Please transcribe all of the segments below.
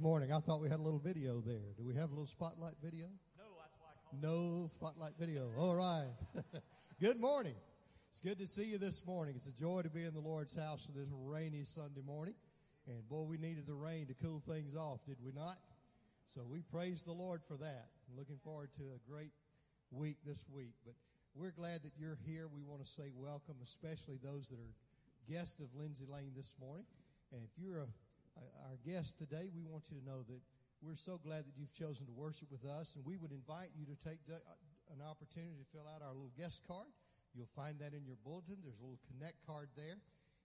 Good morning. I thought we had a little video there. Do we have a little spotlight video? No, that's why I called. No spotlight video. All right. good morning. It's good to see you this morning. It's a joy to be in the Lord's house on this rainy Sunday morning. And boy, we needed the rain to cool things off, did we not? So we praise the Lord for that. I'm looking forward to a great week this week. But we're glad that you're here. We want to say welcome, especially those that are guests of Lindsay Lane this morning. And if you're a, a, our guest today, we want you to know that we're so glad that you've chosen to worship with us. And we would invite you to take an opportunity to fill out our little guest card. You'll find that in your bulletin. There's a little connect card there.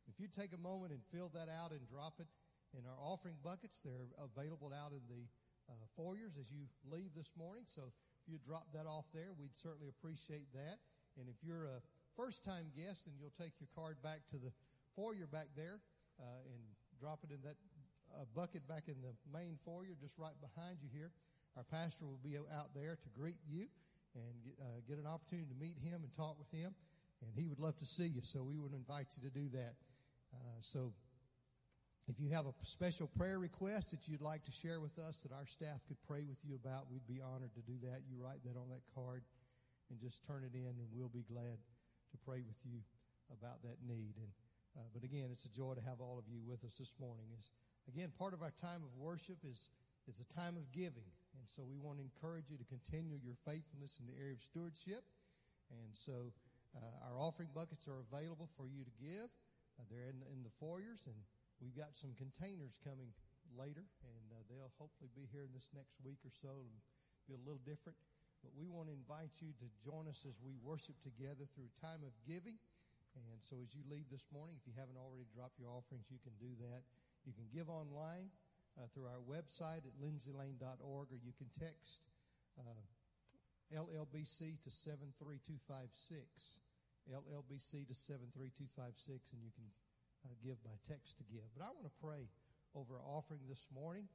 If you take a moment and fill that out and drop it in our offering buckets, they're available out in the uh, foyers as you leave this morning. So if you drop that off there, we'd certainly appreciate that. And if you're a first time guest, and you'll take your card back to the foyer back there uh, and drop it in that uh, bucket back in the main foyer just right behind you here. Our pastor will be out there to greet you and get, uh, get an opportunity to meet him and talk with him. And he would love to see you, so we would invite you to do that. Uh, so if you have a special prayer request that you'd like to share with us that our staff could pray with you about, we'd be honored to do that. You write that on that card and just turn it in, and we'll be glad to pray with you about that need. And uh, but again, it's a joy to have all of you with us this morning. Is again part of our time of worship is is a time of giving, and so we want to encourage you to continue your faithfulness in the area of stewardship. And so uh, our offering buckets are available for you to give. Uh, they're in, in the foyers, and we've got some containers coming later, and uh, they'll hopefully be here in this next week or so and be a little different. But we want to invite you to join us as we worship together through time of giving. And so as you leave this morning, if you haven't already dropped your offerings, you can do that. You can give online uh, through our website at lindsaylane.org, or you can text uh, LLBC to 73256. LLBC to 73256, and you can uh, give by text to give. But I want to pray over our offering this morning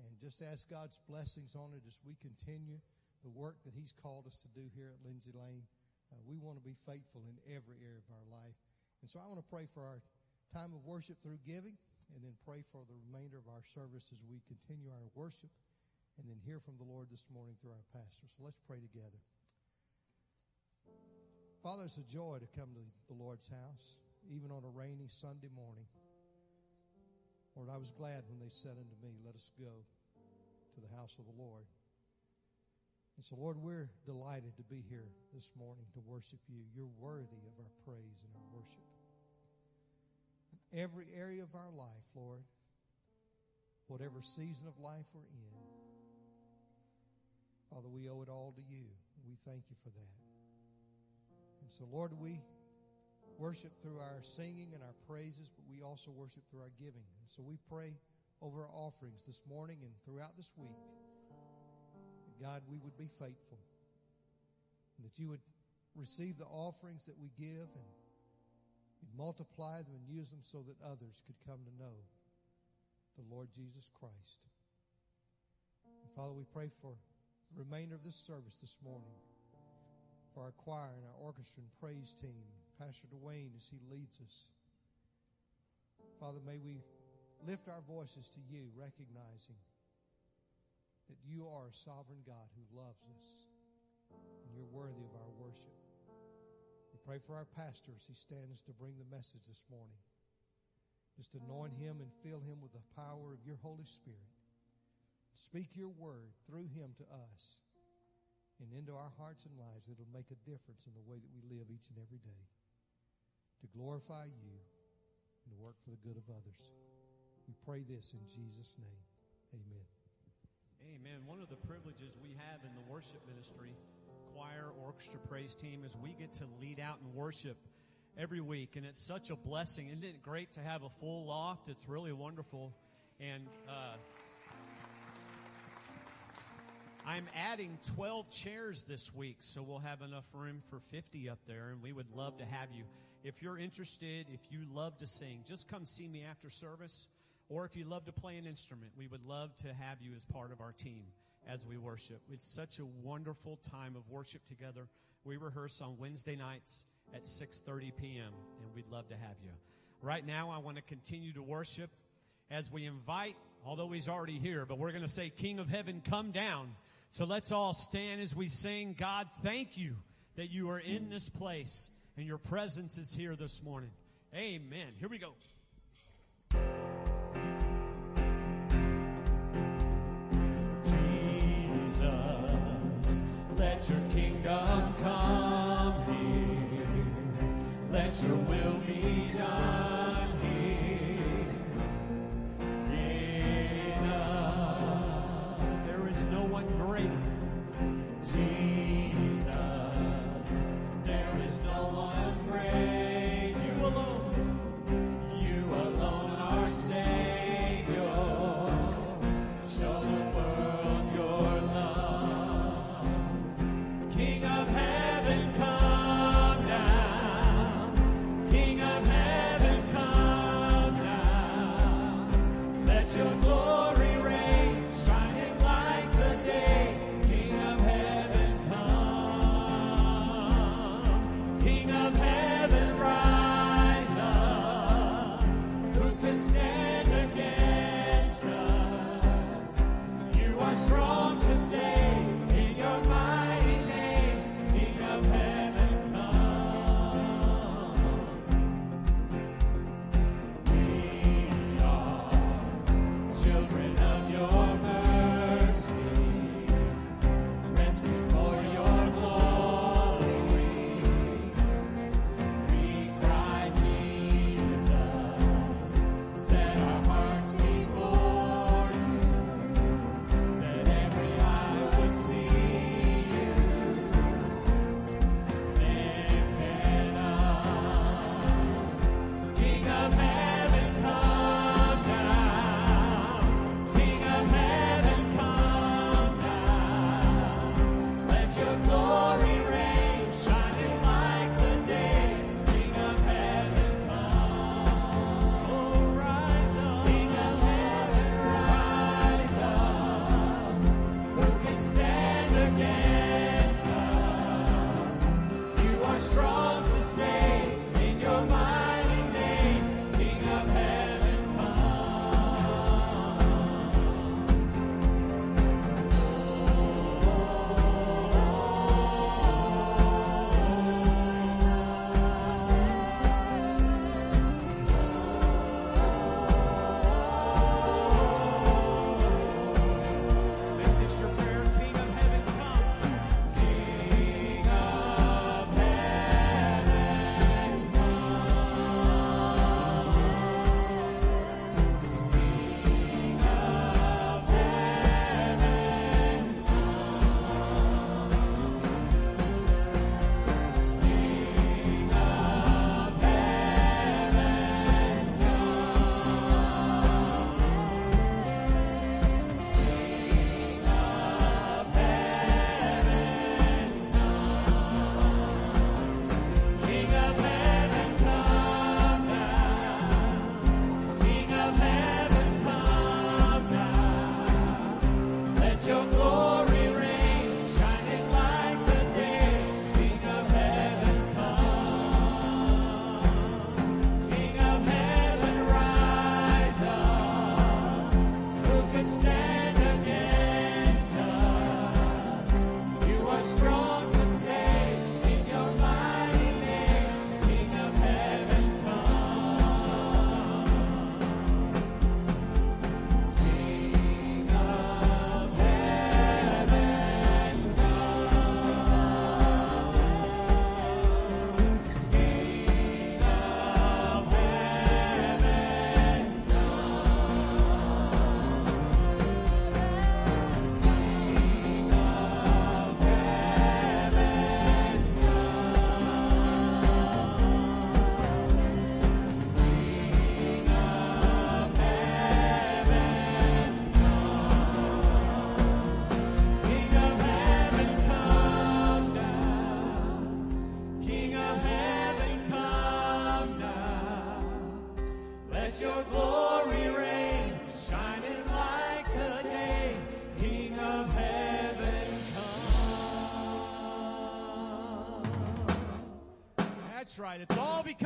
and just ask God's blessings on it as we continue the work that He's called us to do here at Lindsay Lane. Uh, we want to be faithful in every area of our life. And so I want to pray for our time of worship through giving and then pray for the remainder of our service as we continue our worship and then hear from the Lord this morning through our pastor. So let's pray together. Father, it's a joy to come to the Lord's house, even on a rainy Sunday morning. Lord, I was glad when they said unto me, Let us go to the house of the Lord. And so, Lord, we're delighted to be here this morning to worship you. You're worthy of our praise and our worship. Every area of our life, Lord, whatever season of life we're in, Father, we owe it all to you. We thank you for that. And so, Lord, we worship through our singing and our praises, but we also worship through our giving. And so we pray over our offerings this morning and throughout this week that God, we would be faithful and that you would receive the offerings that we give and you'd multiply them and use them so that others could come to know the Lord Jesus Christ. And Father, we pray for the remainder of this service this morning for our choir and our orchestra and praise team, Pastor Dwayne as he leads us. Father, may we lift our voices to you, recognizing that you are a sovereign God who loves us and you're worthy of our worship. Pray for our pastor as he stands to bring the message this morning. Just anoint him and fill him with the power of your Holy Spirit. Speak your word through him to us and into our hearts and lives that will make a difference in the way that we live each and every day to glorify you and to work for the good of others. We pray this in Jesus' name. Amen. Amen. One of the privileges we have in the worship ministry, choir, orchestra, praise team, is we get to lead out in worship every week. And it's such a blessing. Isn't it great to have a full loft? It's really wonderful. And, uh, I'm adding 12 chairs this week, so we'll have enough room for 50 up there, and we would love to have you. If you're interested, if you love to sing, just come see me after service. Or if you love to play an instrument, we would love to have you as part of our team as we worship. It's such a wonderful time of worship together. We rehearse on Wednesday nights at 6:30 p.m. and we'd love to have you. Right now I want to continue to worship as we invite, although he's already here, but we're going to say King of Heaven come down. So let's all stand as we sing, God, thank you that you are in this place and your presence is here this morning. Amen. Here we go. Let your kingdom come here. Let your will be done here. In us, There is no one greater.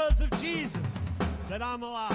Because of Jesus that I'm alive.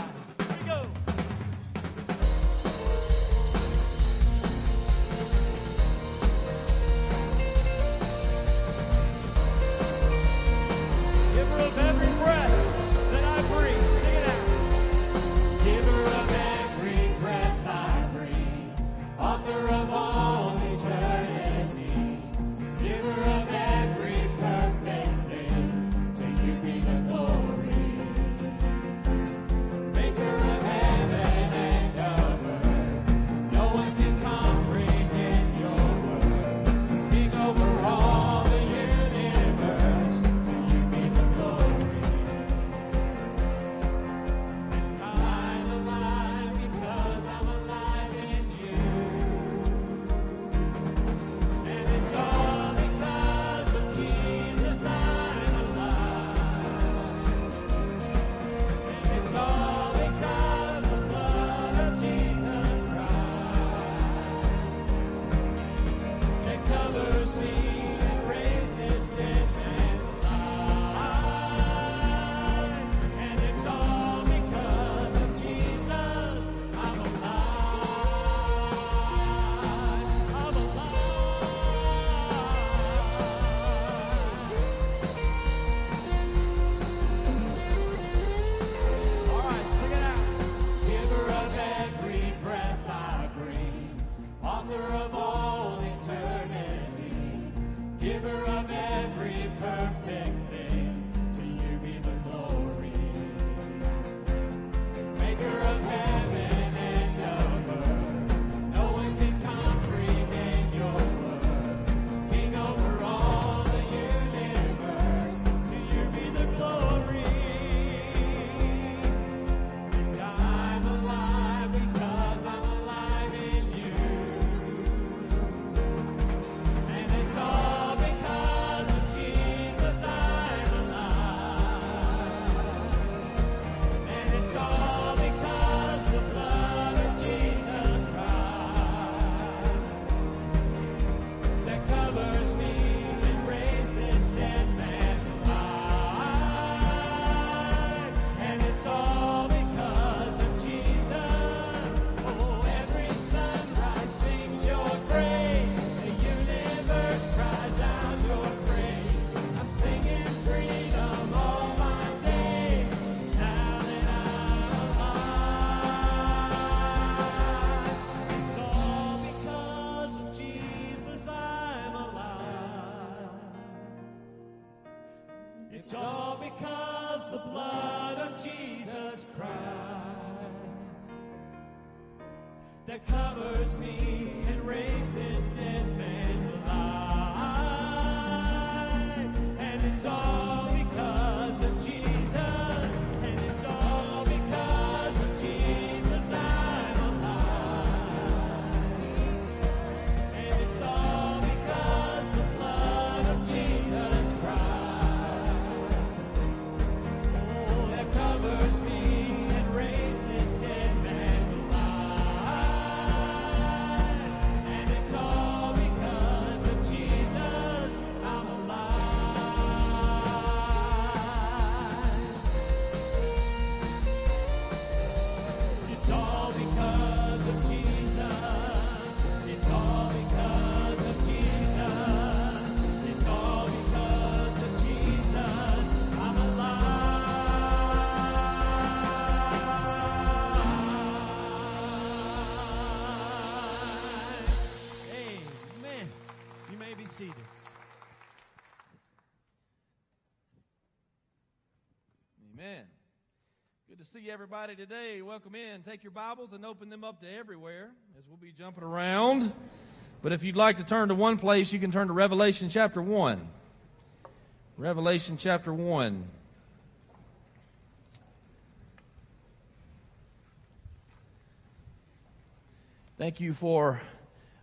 Seated. Amen. Good to see everybody today. Welcome in. Take your Bibles and open them up to everywhere as we'll be jumping around. But if you'd like to turn to one place, you can turn to Revelation chapter 1. Revelation chapter 1. Thank you for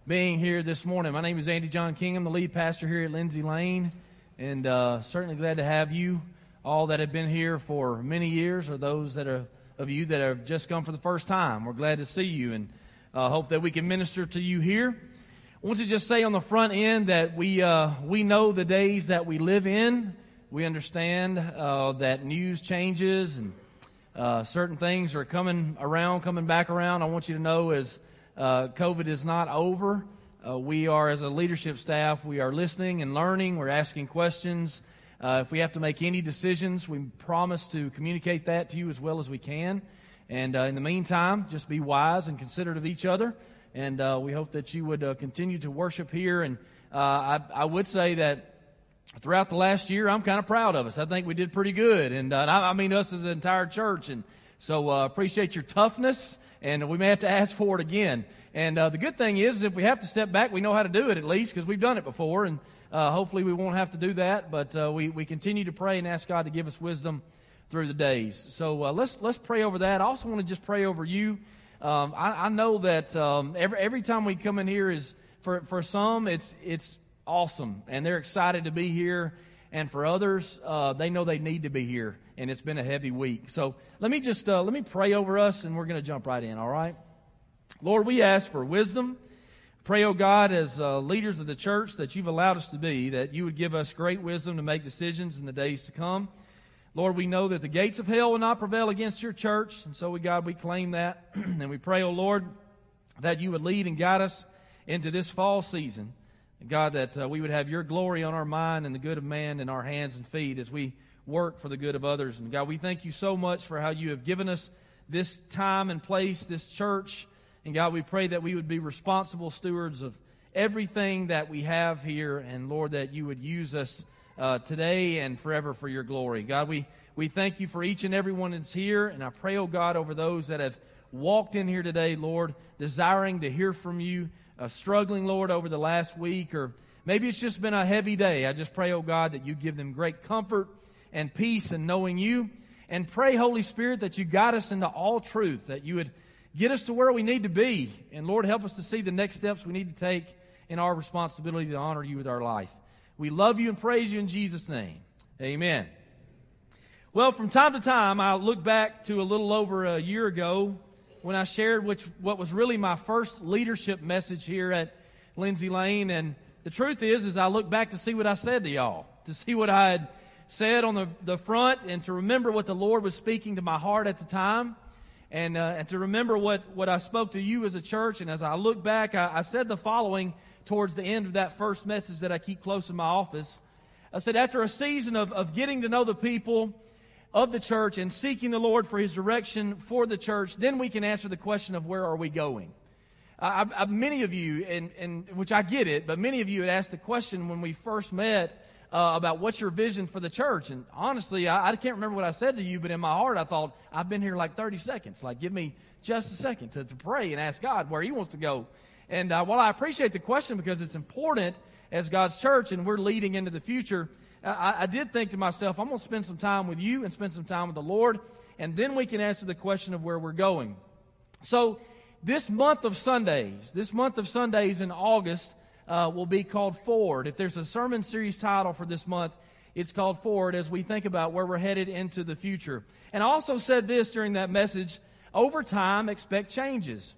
being here this morning. My name is Andy John King. I'm the lead pastor here at Lindsay Lane, and uh, certainly glad to have you all that have been here for many years, or those that are of you that have just come for the first time. We're glad to see you, and uh, hope that we can minister to you here. I want to just say on the front end that we uh, we know the days that we live in. We understand uh, that news changes and uh, certain things are coming around, coming back around. I want you to know as uh, COVID is not over. Uh, we are, as a leadership staff, we are listening and learning. We're asking questions. Uh, if we have to make any decisions, we promise to communicate that to you as well as we can. And uh, in the meantime, just be wise and considerate of each other. And uh, we hope that you would uh, continue to worship here. And I, I would say that throughout the last year, I'm kind of proud of us. I think we did pretty good. And I, I mean, us as an entire church. And so appreciate your toughness. And we may have to ask for it again. And uh, the good thing is, if we have to step back, we know how to do it at least because we've done it before. And uh, hopefully we won't have to do that. But uh, we, we continue to pray and ask God to give us wisdom through the days. So uh, let's, let's pray over that. I also want to just pray over you. Um, I, I know that um, every, every time we come in here is, for, for some, it's, it's awesome. And they're excited to be here. And for others, uh, they know they need to be here. And it's been a heavy week. So let me just, uh, let me pray over us and we're going to jump right in, all right? Lord, we ask for wisdom. Pray, oh God, as uh, leaders of the church that you've allowed us to be, that you would give us great wisdom to make decisions in the days to come. Lord, we know that the gates of hell will not prevail against your church. And so, we, God, we claim that. and we pray, oh Lord, that you would lead and guide us into this fall season. God, that uh, we would have your glory on our mind and the good of man in our hands and feet as we work for the good of others. And God, we thank you so much for how you have given us this time and place, this church. And God, we pray that we would be responsible stewards of everything that we have here. And Lord, that you would use us uh, today and forever for your glory. God, we, we thank you for each and every one that's here. And I pray, oh God, over those that have walked in here today, Lord, desiring to hear from you, uh, struggling, Lord, over the last week, or maybe it's just been a heavy day. I just pray, oh God, that you give them great comfort and peace in knowing you. And pray, Holy Spirit, that you guide us into all truth, that you would get us to where we need to be. And Lord, help us to see the next steps we need to take in our responsibility to honor you with our life. We love you and praise you in Jesus' name. Amen. Well, from time to time, I look back to a little over a year ago when I shared which, what was really my first leadership message here at Lindsay Lane. And the truth is, is I look back to see what I said to y'all, to see what I had said on the, the front and to remember what the Lord was speaking to my heart at the time. And, uh, and to remember what, what I spoke to you as a church. And as I look back, I, I said the following towards the end of that first message that I keep close in my office. I said, after a season of, of getting to know the people of the church and seeking the Lord for his direction for the church, then we can answer the question of where are we going. I, I, many of you, and, and which I get it, but many of you had asked the question when we first met uh, about what's your vision for the church. And honestly, I, I can't remember what I said to you, but in my heart, I thought, I've been here like 30 seconds. Like, give me just a second to, to pray and ask God where He wants to go. And uh, while I appreciate the question because it's important as God's church and we're leading into the future, I, I did think to myself, I'm going to spend some time with you and spend some time with the Lord, and then we can answer the question of where we're going. So, this month of Sundays, this month of Sundays in August, uh, will be called Forward. If there's a sermon series title for this month, it's called Forward as we think about where we're headed into the future. And I also said this during that message over time, expect changes.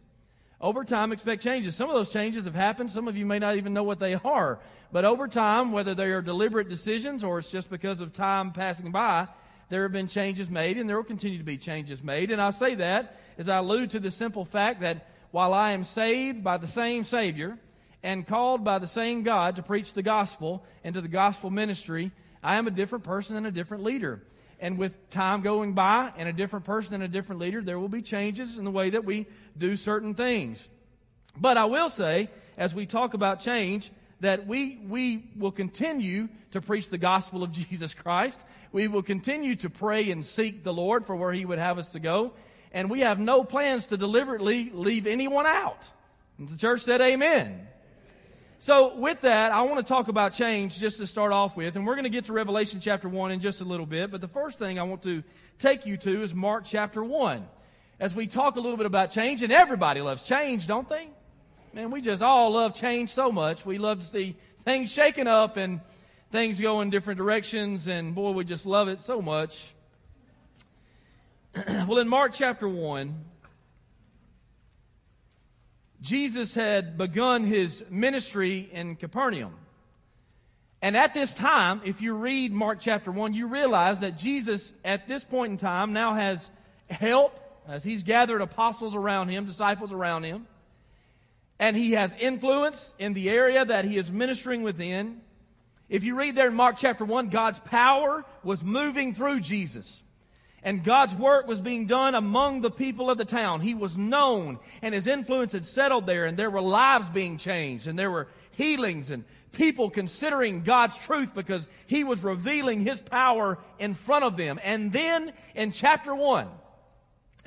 Over time, expect changes. Some of those changes have happened. Some of you may not even know what they are. But over time, whether they are deliberate decisions or it's just because of time passing by, there have been changes made and there will continue to be changes made. And I say that as I allude to the simple fact that while I am saved by the same Savior and called by the same God to preach the gospel and to the gospel ministry, I am a different person and a different leader. And with time going by and a different person and a different leader, there will be changes in the way that we do certain things. But I will say, as we talk about change, that we, we will continue to preach the gospel of Jesus Christ. We will continue to pray and seek the Lord for where He would have us to go. And we have no plans to deliberately leave anyone out. The church said amen. So, with that, I want to talk about change just to start off with, and we're going to get to Revelation chapter 1 in just a little bit. But the first thing I want to take you to is Mark chapter 1. As we talk a little bit about change, and everybody loves change, don't they? Man, we just all love change so much. We love to see things shaken up and things go in different directions, and boy, we just love it so much. well, in Mark chapter 1, Jesus had begun his ministry in Capernaum. And at this time, if you read Mark chapter 1, you realize that Jesus, at this point in time, now has help as he's gathered apostles around him, disciples around him. And he has influence in the area that he is ministering within. If you read there in Mark chapter 1, God's power was moving through Jesus. And God's work was being done among the people of the town. He was known and his influence had settled there and there were lives being changed and there were healings and people considering God's truth because he was revealing his power in front of them. And then in chapter 1,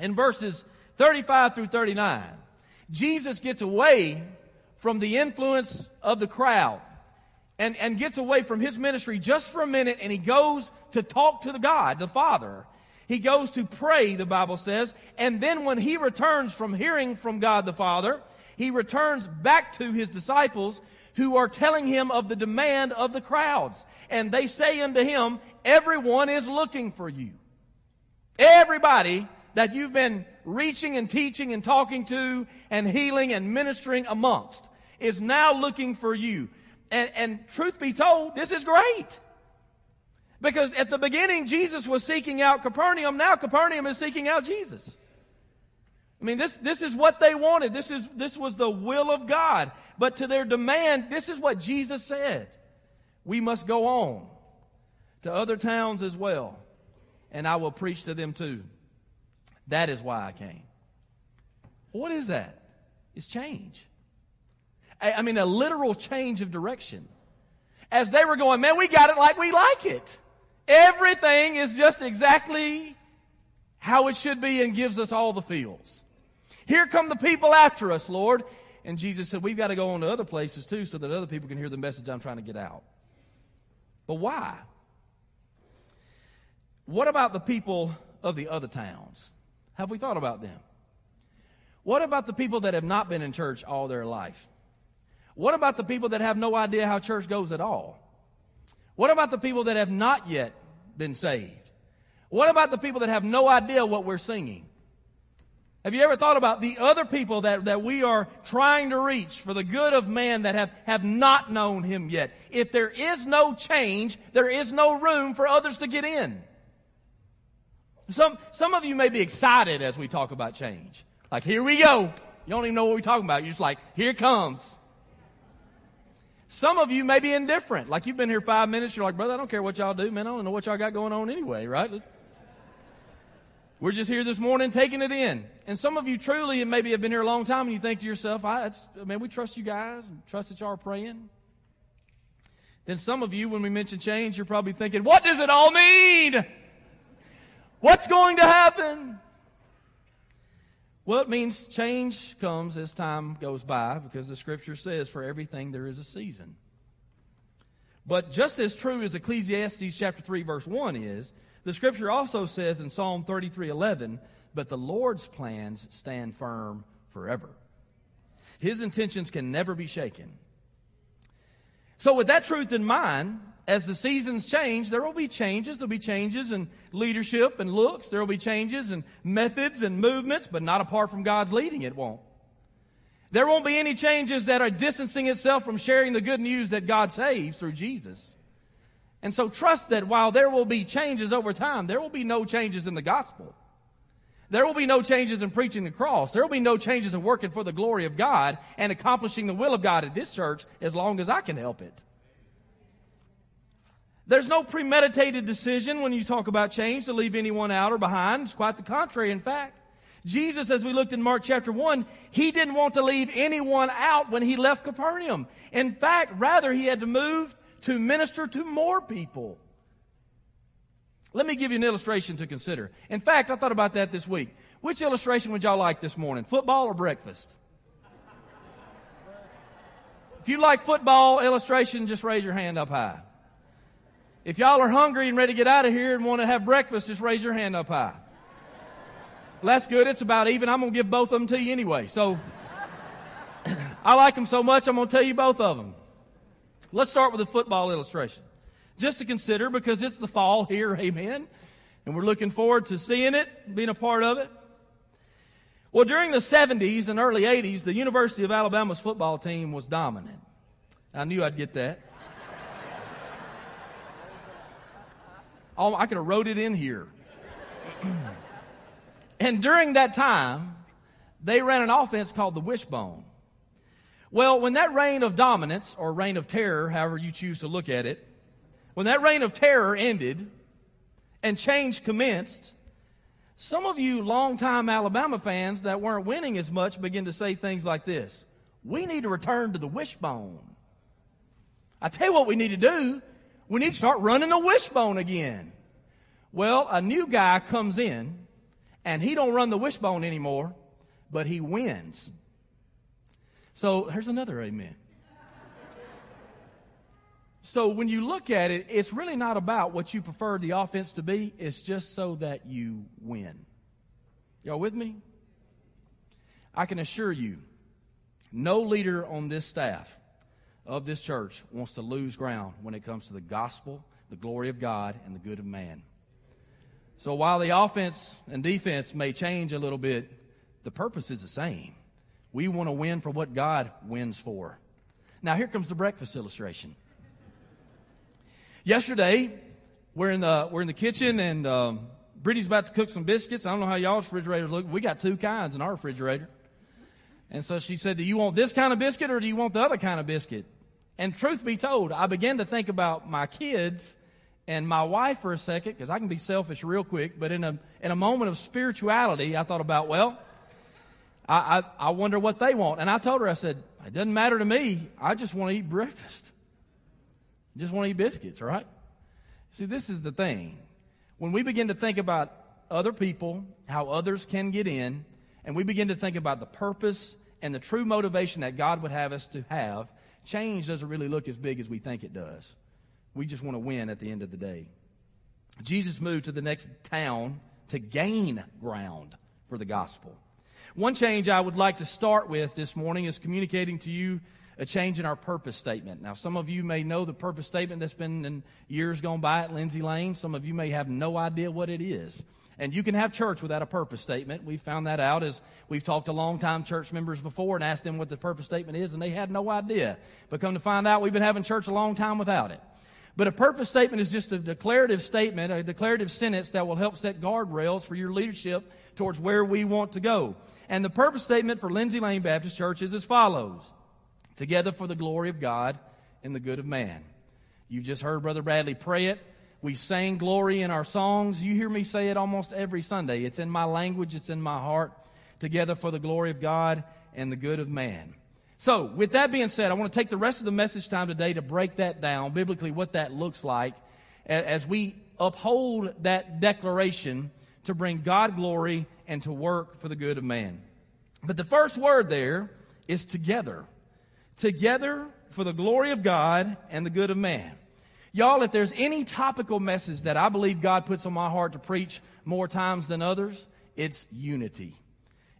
in verses 35 through 39, Jesus gets away from the influence of the crowd and, and gets away from his ministry just for a minute and he goes to talk to the God, the Father. He goes to pray, the Bible says, and then when he returns from hearing from God the Father, he returns back to his disciples who are telling him of the demand of the crowds. And they say unto him, Everyone is looking for you. Everybody that you've been reaching and teaching and talking to and healing and ministering amongst is now looking for you. And, and truth be told, this is great. Because at the beginning, Jesus was seeking out Capernaum. Now Capernaum is seeking out Jesus. I mean, this, this is what they wanted. This is, this was the will of God. But to their demand, this is what Jesus said. We must go on to other towns as well, and I will preach to them too. That is why I came. What is that? It's change. I, I mean, a literal change of direction. As they were going, man, we got it like we like it. Everything is just exactly how it should be and gives us all the feels. Here come the people after us, Lord. And Jesus said, We've got to go on to other places too so that other people can hear the message I'm trying to get out. But why? What about the people of the other towns? Have we thought about them? What about the people that have not been in church all their life? What about the people that have no idea how church goes at all? What about the people that have not yet been saved? What about the people that have no idea what we're singing? Have you ever thought about the other people that, that we are trying to reach for the good of man that have, have not known him yet? If there is no change, there is no room for others to get in. Some, some of you may be excited as we talk about change. Like, here we go. You don't even know what we're talking about. You're just like, here comes. Some of you may be indifferent. Like you've been here five minutes, you're like, brother, I don't care what y'all do, man. I don't know what y'all got going on anyway, right? We're just here this morning taking it in. And some of you truly and maybe have been here a long time and you think to yourself, I, that's, man, we trust you guys and trust that y'all are praying. then some of you, when we mention change, you're probably thinking, what does it all mean? What's going to happen? Well, it means change comes as time goes by because the scripture says for everything there is a season. But just as true as Ecclesiastes chapter 3 verse 1 is, the scripture also says in Psalm 33:11, "But the Lord's plans stand firm forever. His intentions can never be shaken." So with that truth in mind, as the seasons change, there will be changes. There'll be changes in leadership and looks. There will be changes in methods and movements, but not apart from God's leading, it won't. There won't be any changes that are distancing itself from sharing the good news that God saves through Jesus. And so trust that while there will be changes over time, there will be no changes in the gospel. There will be no changes in preaching the cross. There will be no changes in working for the glory of God and accomplishing the will of God at this church as long as I can help it. There's no premeditated decision when you talk about change to leave anyone out or behind. It's quite the contrary, in fact. Jesus, as we looked in Mark chapter 1, he didn't want to leave anyone out when he left Capernaum. In fact, rather, he had to move to minister to more people. Let me give you an illustration to consider. In fact, I thought about that this week. Which illustration would y'all like this morning? Football or breakfast? If you like football illustration, just raise your hand up high. If y'all are hungry and ready to get out of here and want to have breakfast, just raise your hand up high. Well, that's good. It's about even. I'm going to give both of them to you anyway. So I like them so much, I'm going to tell you both of them. Let's start with a football illustration. Just to consider because it's the fall here, amen. And we're looking forward to seeing it, being a part of it. Well, during the 70s and early 80s, the University of Alabama's football team was dominant. I knew I'd get that. Oh, I could have wrote it in here. and during that time, they ran an offense called the wishbone. Well, when that reign of dominance, or reign of terror, however you choose to look at it, when that reign of terror ended and change commenced, some of you longtime Alabama fans that weren't winning as much begin to say things like this. We need to return to the wishbone. I tell you what we need to do. We need to start running the wishbone again. Well, a new guy comes in and he don't run the wishbone anymore, but he wins. So here's another amen. So when you look at it, it's really not about what you prefer the offense to be. It's just so that you win. Y'all with me? I can assure you, no leader on this staff of this church wants to lose ground when it comes to the gospel, the glory of God, and the good of man. So while the offense and defense may change a little bit, the purpose is the same. We want to win for what God wins for. Now here comes the breakfast illustration. Yesterday, we're in the we're in the kitchen and um, Brittany's about to cook some biscuits. I don't know how y'all's refrigerators look. We got two kinds in our refrigerator. And so she said, Do you want this kind of biscuit or do you want the other kind of biscuit? And truth be told, I began to think about my kids and my wife for a second, because I can be selfish real quick, but in a, in a moment of spirituality, I thought about, well, I, I, I wonder what they want. And I told her, I said, it doesn't matter to me. I just want to eat breakfast. I just want to eat biscuits, right? See, this is the thing. When we begin to think about other people, how others can get in, and we begin to think about the purpose and the true motivation that God would have us to have, change doesn't really look as big as we think it does. We just want to win at the end of the day. Jesus moved to the next town to gain ground for the gospel. One change I would like to start with this morning is communicating to you a change in our purpose statement. Now, some of you may know the purpose statement that's been in years gone by at Lindsay Lane. Some of you may have no idea what it is. And you can have church without a purpose statement. We found that out as we've talked to longtime church members before and asked them what the purpose statement is, and they had no idea. But come to find out, we've been having church a long time without it. But a purpose statement is just a declarative statement, a declarative sentence that will help set guardrails for your leadership towards where we want to go. And the purpose statement for Lindsay Lane Baptist Church is as follows. Together for the glory of God and the good of man. You just heard Brother Bradley pray it. We sang glory in our songs. You hear me say it almost every Sunday. It's in my language, it's in my heart. Together for the glory of God and the good of man. So, with that being said, I want to take the rest of the message time today to break that down, biblically, what that looks like as we uphold that declaration to bring God glory and to work for the good of man. But the first word there is together. Together for the glory of God and the good of man. Y'all, if there's any topical message that I believe God puts on my heart to preach more times than others, it's unity.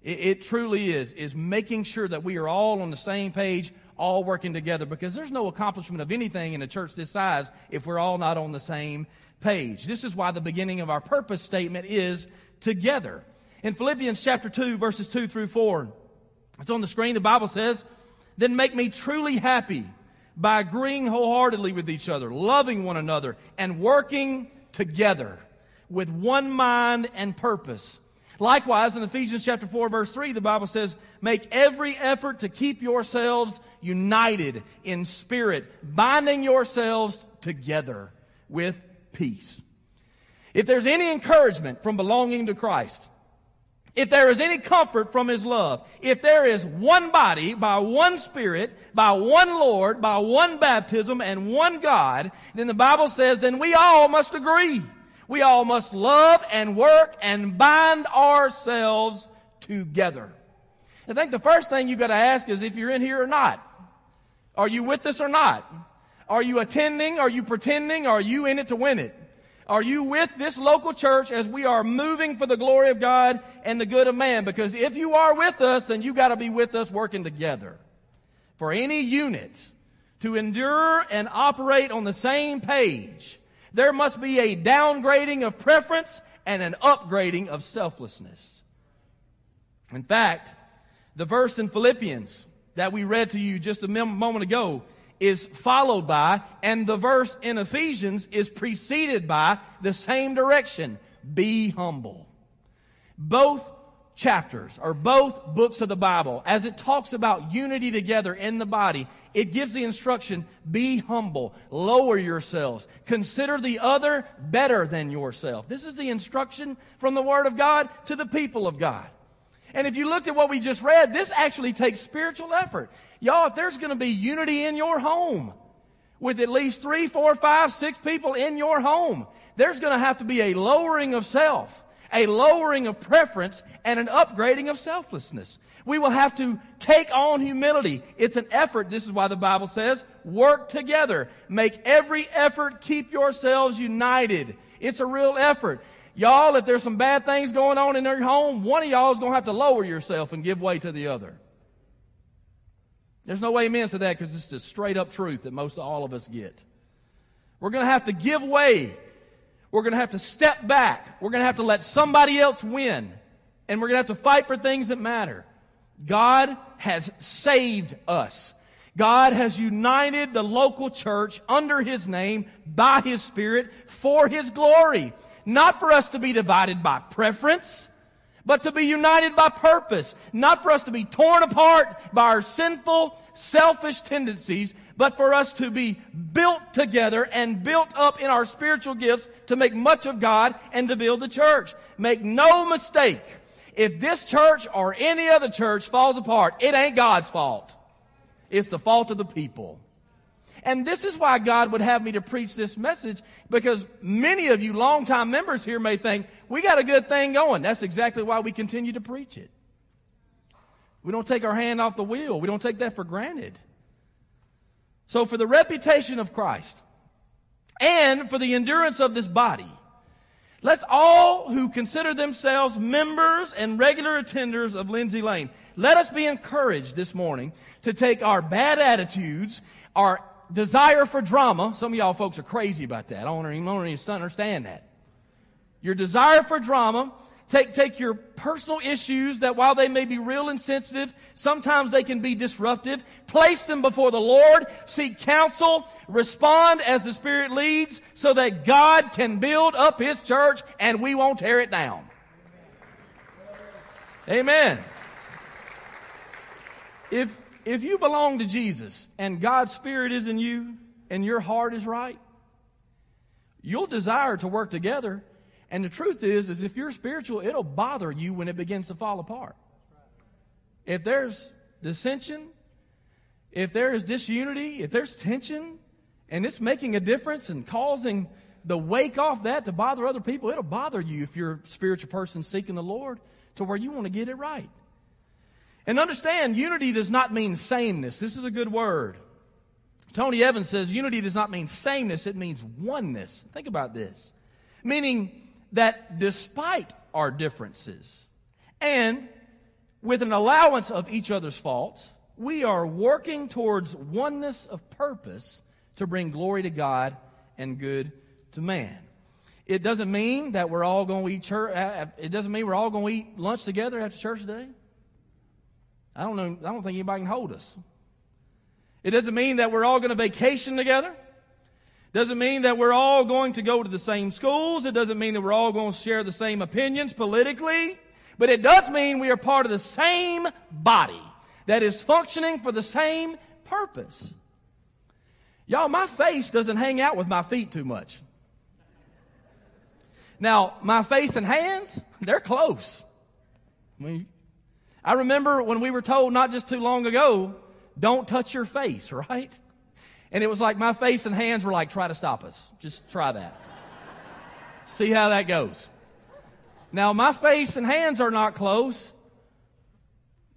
It, it, truly is, is making sure that we are all on the same page, all working together, because there's no accomplishment of anything in a church this size if we're all not on the same page. This is why the beginning of our purpose statement is together. In Philippians chapter 2, verses 2 through 4, it's on the screen, the Bible says, Then make me truly happy by agreeing wholeheartedly with each other, loving one another, and working together with one mind and purpose. Likewise, in Ephesians chapter 4 verse 3, the Bible says, make every effort to keep yourselves united in spirit, binding yourselves together with peace. If there's any encouragement from belonging to Christ, if there is any comfort from His love, if there is one body, by one Spirit, by one Lord, by one baptism, and one God, then the Bible says, then we all must agree. We all must love and work and bind ourselves together. I think the first thing you've got to ask is if you're in here or not. Are you with us or not? Are you attending? Are you pretending? Are you in it to win it? Are you with this local church as we are moving for the glory of God and the good of man? Because if you are with us, then you got to be with us working together. For any unit to endure and operate on the same page, there must be a downgrading of preference and an upgrading of selflessness. In fact, the verse in Philippians that we read to you just a moment ago is followed by, and the verse in Ephesians is preceded by the same direction. Be humble. Both chapters or both books of the Bible, as it talks about unity together in the body, it gives the instruction, be humble, lower yourselves, consider the other better than yourself. This is the instruction from the Word of God to the people of God. And if you looked at what we just read, this actually takes spiritual effort. Y'all, if there's going to be unity in your home, with at least three, four, five, six people in your home, there's going to have to be a lowering of self, a lowering of preference, and an upgrading of selflessness. We will have to take on humility. It's an effort. This is why the Bible says, work together. Make every effort. Keep yourselves united. It's a real effort. Y'all, if there's some bad things going on in your home, one of y'all is going to have to lower yourself and give way to the other. There's no way amens to that because it's just straight up truth that most all of us get. We're going to have to give way. We're going to have to step back. We're going to have to let somebody else win. And we're going to have to fight for things that matter. God has saved us. God has united the local church under His name by His Spirit for His glory. Not for us to be divided by preference, but to be united by purpose. Not for us to be torn apart by our sinful, selfish tendencies, but for us to be built together and built up in our spiritual gifts to make much of God and to build the church. Make no mistake. If this church or any other church falls apart, it ain't God's fault. It's the fault of the people. And this is why God would have me to preach this message because many of you longtime members here may think, we got a good thing going. That's exactly why we continue to preach it. We don't take our hand off the wheel. We don't take that for granted. So for the reputation of Christ and for the endurance of this body, let's all who consider themselves members and regular attenders of Lindsay Lane, let us be encouraged this morning to take our bad attitudes, our desire for drama. Some of y'all folks are crazy about that. I don't even, I don't even understand that. Your desire for drama. Take, take your personal issues that while they may be real and sensitive, sometimes they can be disruptive. Place them before the Lord. Seek counsel. Respond as the Spirit leads so that God can build up His church and we won't tear it down. Amen. If, if you belong to Jesus and God's Spirit is in you and your heart is right, you'll desire to work together. And the truth is, is if you're spiritual, it'll bother you when it begins to fall apart. If there's dissension, if there is disunity, if there's tension, and it's making a difference and causing the wake off that to bother other people, it'll bother you if you're a spiritual person seeking the Lord to where you want to get it right. And understand, unity does not mean sameness. This is a good word. Tony Evans says unity does not mean sameness, it means oneness. Think about this. Meaning that despite our differences and with an allowance of each other's faults, we are working towards oneness of purpose to bring glory to God and good to man. It doesn't mean that we're all going to eat church. It doesn't mean we're all going to eat lunch together after church today. I don't know. I don't think anybody can hold us. It doesn't mean that we're all going to vacation together. Doesn't mean that we're all going to go to the same schools. It doesn't mean that we're all going to share the same opinions politically. But it does mean we are part of the same body that is functioning for the same purpose. Y'all, my face doesn't hang out with my feet too much. Now, my face and hands, they're close. I mean, I remember when we were told not just too long ago, don't touch your face, right? And it was like my face and hands were like, try to stop us. Just try that. See how that goes. Now, my face and hands are not close,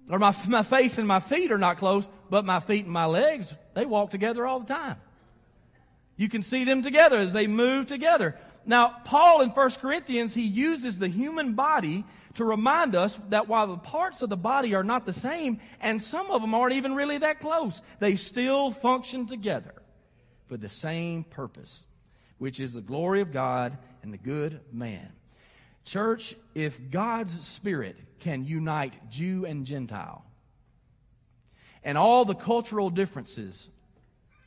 or my, my face and my feet are not close, but my feet and my legs, they walk together all the time. You can see them together as they move together. Now, Paul in 1 Corinthians, he uses the human body to remind us that while the parts of the body are not the same, and some of them aren't even really that close, they still function together for the same purpose, which is the glory of God and the good man. Church, if God's Spirit can unite Jew and Gentile, and all the cultural differences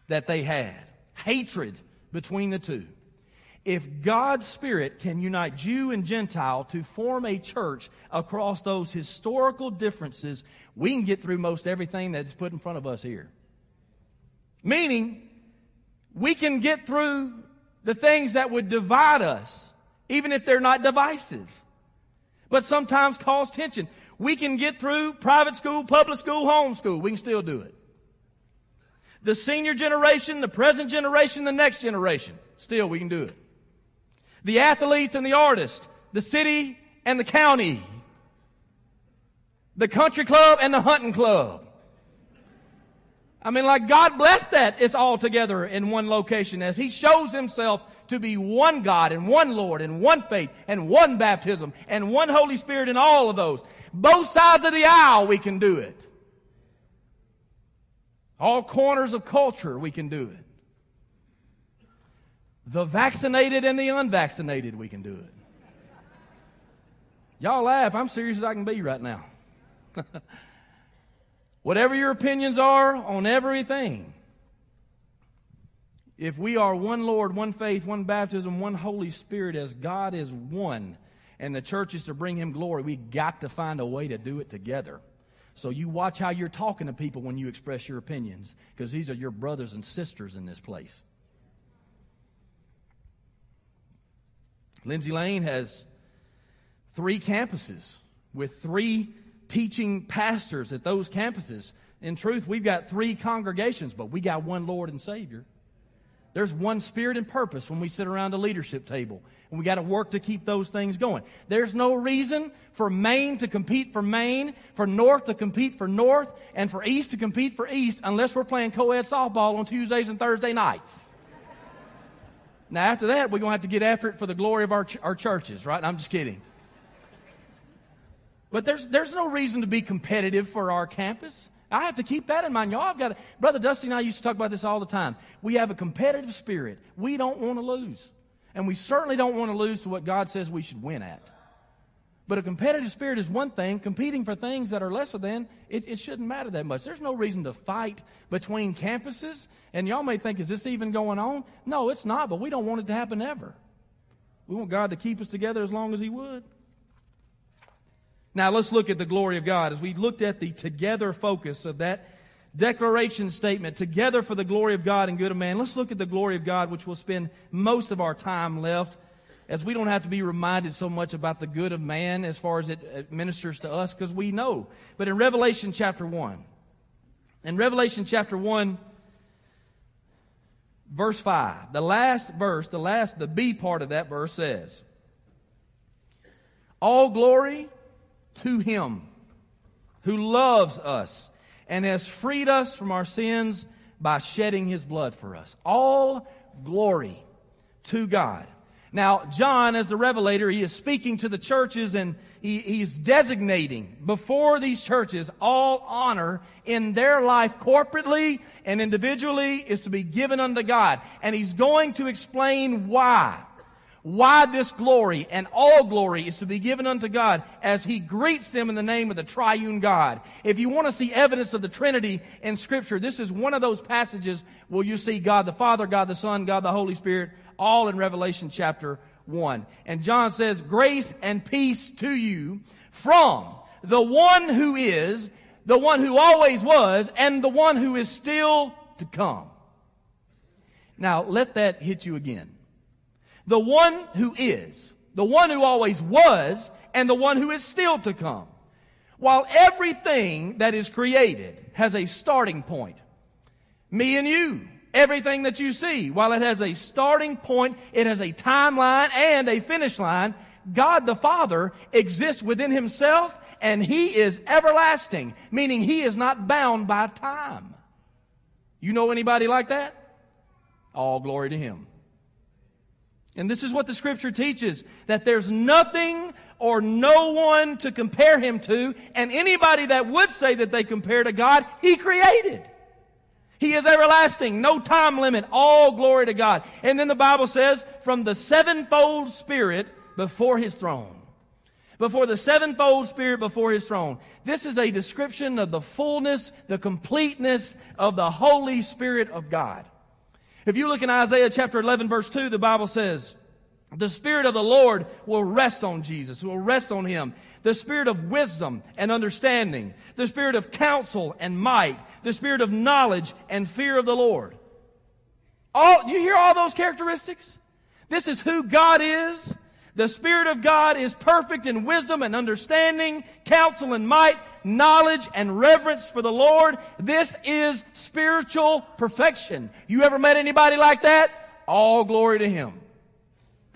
that they had, hatred between the two, if God's Spirit can unite Jew and Gentile to form a church across those historical differences, we can get through most everything that's put in front of us here. Meaning, we can get through the things that would divide us, even if they're not divisive, but sometimes cause tension. We can get through private school, public school, homeschool. We can still do it. The senior generation, the present generation, the next generation. Still, we can do it. The athletes and the artists, the city and the county, the country club and the hunting club. I mean, like God bless that it's all together in one location as He shows Himself to be one God and one Lord and one faith and one baptism and one Holy Spirit in all of those. Both sides of the aisle we can do it. All corners of culture we can do it. The vaccinated and the unvaccinated we can do it. Y'all laugh. I'm serious as I can be right now. Whatever your opinions are on everything, if we are one Lord, one faith, one baptism, one Holy Spirit, as God is one, and the church is to bring Him glory, we got to find a way to do it together. So you watch how you're talking to people when you express your opinions, because these are your brothers and sisters in this place. Lindsay Lane has three campuses with three teaching pastors at those campuses. In truth, we've got three congregations, but we got one Lord and Savior. There's one spirit and purpose when we sit around a leadership table, and we got to work to keep those things going. There's no reason for Main to compete for Main, for North to compete for North, and for East to compete for East unless we're playing co-ed softball on Tuesdays and Thursday nights. Now, after that, we're going to have to get after it for the glory of our, ch- our churches, right? I'm just kidding. But there's, there's no reason to be competitive for our campus. I have to keep that in mind. Y'all, I've got to, Brother Dusty and I used to talk about this all the time. We have a competitive spirit. We don't want to lose. And we certainly don't want to lose to what God says we should win at. But a competitive spirit is one thing. Competing for things that are lesser than, it, it shouldn't matter that much. There's no reason to fight between campuses. And y'all may think, is this even going on? No, it's not, but we don't want it to happen ever. We want God to keep us together as long as He would. Now let's look at the glory of God. As we looked at the together focus of that declaration statement, together for the glory of God and good of man, let's look at the glory of God, which we'll spend most of our time left as we don't have to be reminded so much about the good of man as far as it ministers to us because we know. But in Revelation chapter 1, In Revelation chapter 1, verse 5, the last verse, the last, the B part of that verse says, All glory to him who loves us and has freed us from our sins by shedding his blood for us. All glory to God. Now, John, as the revelator, he is speaking to the churches and he, he's designating before these churches all honor in their life corporately and individually is to be given unto God. And he's going to explain why. Why this glory and all glory is to be given unto God as he greets them in the name of the triune God. If you want to see evidence of the Trinity in scripture, this is one of those passages where you see God the Father, God the Son, God the Holy Spirit, all in Revelation chapter 1. And John says, grace and peace to you from the one who is, the one who always was, and the one who is still to come. Now, let that hit you again. The one who is, the one who always was, and the one who is still to come. While everything that is created has a starting point, me and you, everything that you see, while it has a starting point, it has a timeline and a finish line, God the Father exists within himself and he is everlasting, meaning he is not bound by time. You know anybody like that? All glory to him. And this is what the scripture teaches, that there's nothing or no one to compare him to, and anybody that would say that they compare to God, he created. He is everlasting, no time limit, all glory to God. And then the Bible says, from the sevenfold spirit before his throne. Before the sevenfold spirit before his throne. This is a description of the fullness, the completeness of the Holy Spirit of God. If you look in Isaiah chapter 11 verse 2, the Bible says, the Spirit of the Lord will rest on Jesus, will rest on him. The Spirit of wisdom and understanding, the Spirit of counsel and might, the Spirit of knowledge and fear of the Lord. All, you hear all those characteristics? This is who God is. The Spirit of God is perfect in wisdom and understanding, counsel and might, knowledge and reverence for the Lord. This is spiritual perfection. You ever met anybody like that? All glory to Him.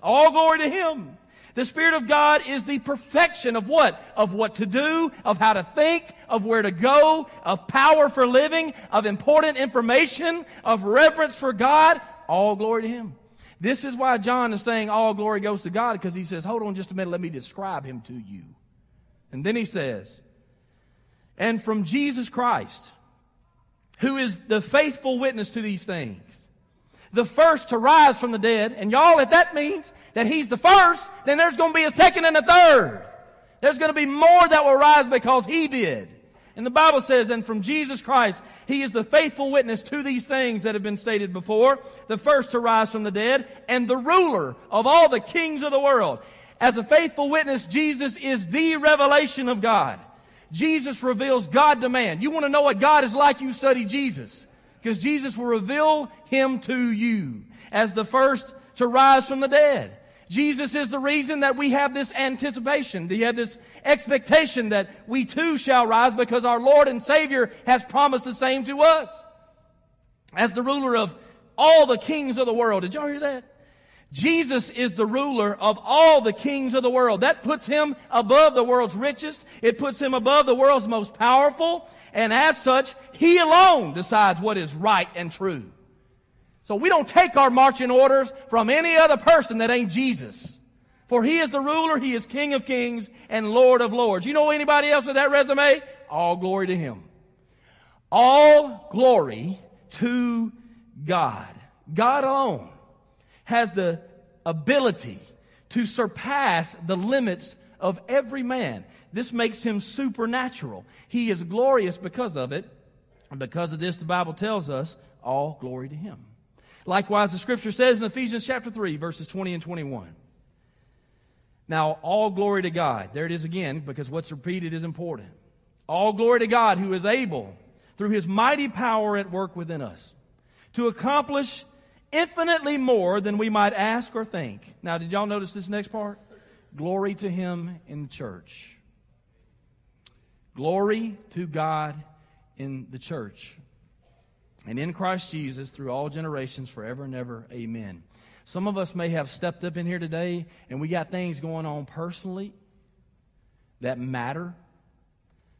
All glory to Him. The Spirit of God is the perfection of what? Of what to do, of how to think, of where to go, of power for living, of important information, of reverence for God. All glory to Him. This is why John is saying all glory goes to God because he says, hold on just a minute, let me describe him to you. And then he says, and from Jesus Christ, who is the faithful witness to these things, the first to rise from the dead, and y'all, if that means that he's the first, then there's going to be a second and a third. There's going to be more that will rise because he did. And the Bible says, and from Jesus Christ, He is the faithful witness to these things that have been stated before, the first to rise from the dead, and the ruler of all the kings of the world. As a faithful witness, Jesus is the revelation of God. Jesus reveals God to man. You want to know what God is like, you study Jesus. Because Jesus will reveal Him to you as the first to rise from the dead. Jesus is the reason that we have this anticipation. We have this expectation that we too shall rise because our Lord and Savior has promised the same to us. As the ruler of all the kings of the world. Did y'all hear that? Jesus is the ruler of all the kings of the world. That puts him above the world's richest. It puts him above the world's most powerful. And as such, he alone decides what is right and true. So we don't take our marching orders from any other person that ain't Jesus. For he is the ruler, he is King of kings and Lord of lords. You know anybody else with that resume? All glory to him. All glory to God. God alone has the ability to surpass the limits of every man. This makes him supernatural. He is glorious because of it. And because of this, the Bible tells us all glory to him. Likewise, the scripture says in Ephesians chapter 3, verses 20 and 21. Now, all glory to God. There it is again, because what's repeated is important. All glory to God who is able, through his mighty power at work within us, to accomplish infinitely more than we might ask or think. Now, did y'all notice this next part? Glory to him in the church. Glory to God in the church and in Christ Jesus through all generations forever and ever. Amen. Some of us may have stepped up in here today and we got things going on personally that matter,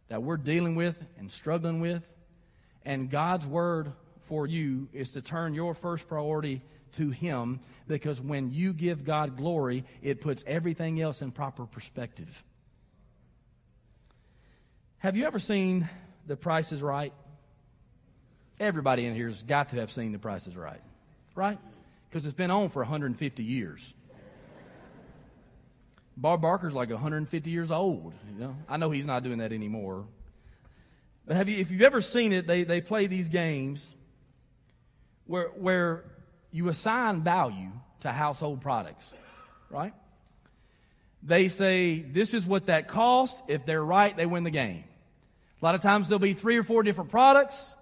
that we're dealing with and struggling with. And God's word for you is to turn your first priority to Him because when you give God glory, it puts everything else in proper perspective. Have you ever seen The Price is Right? Everybody in here has got to have seen The Price is Right, right? Because it's been on for 150 years. Bob Barker's like 150 years old. You know, I know he's not doing that anymore. But have you, if you've ever seen it, they, they play these games where, where you assign value to household products, right? They say, this is what that costs. If they're right, they win the game. A lot of times there'll be three or four different products.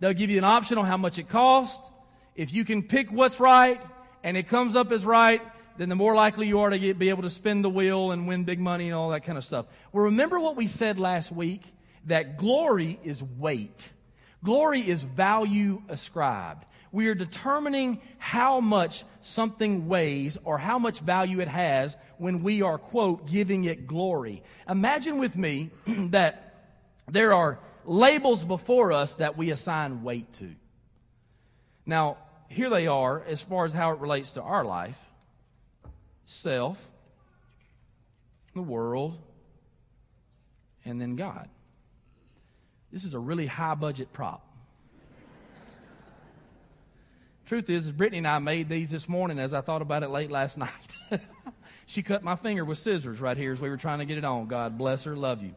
They'll give you an option on how much it costs. If you can pick what's right and it comes up as right, then the more likely you are to get, be able to spin the wheel and win big money and all that kind of stuff. Well, remember what we said last week? That glory is weight. Glory is value ascribed. We are determining how much something weighs or how much value it has when we are, quote, giving it glory. Imagine with me that there are labels before us that we assign weight to. Now, here they are as far as how it relates to our life self, the world, and then God. This is a really high budget prop. Truth is, Brittany and I made these this morning as I thought about it late last night. she cut my finger with scissors right here as we were trying to get it on. God bless her, love you.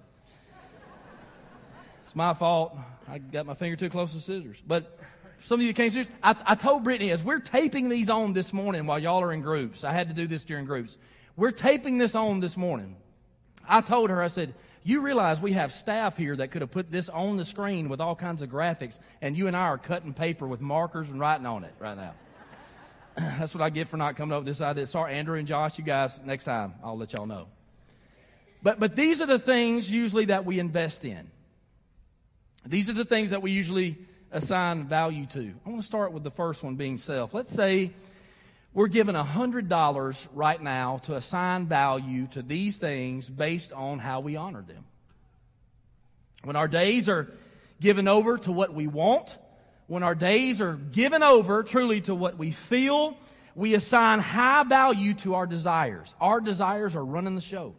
It's my fault. I got my finger too close to scissors. But some of you can't see. I, I told Brittany as we're taping these on this morning while y'all are in groups. I had to do this during groups. We're taping this on this morning. I told her, I said, you realize we have staff here that could have put this on the screen with all kinds of graphics, and you and I are cutting paper with markers and writing on it right now. That's what I get for not coming up with this idea. Sorry, Andrew and Josh, you guys, next time I'll let y'all know. But, but these are the things usually that we invest in. These are the things that we usually assign value to. I want to start with the first one being self. Let's say we're given $100 right now to assign value to these things based on how we honor them. When our days are given over to what we want, when our days are given over truly to what we feel, we assign high value to our desires. Our desires are running the show.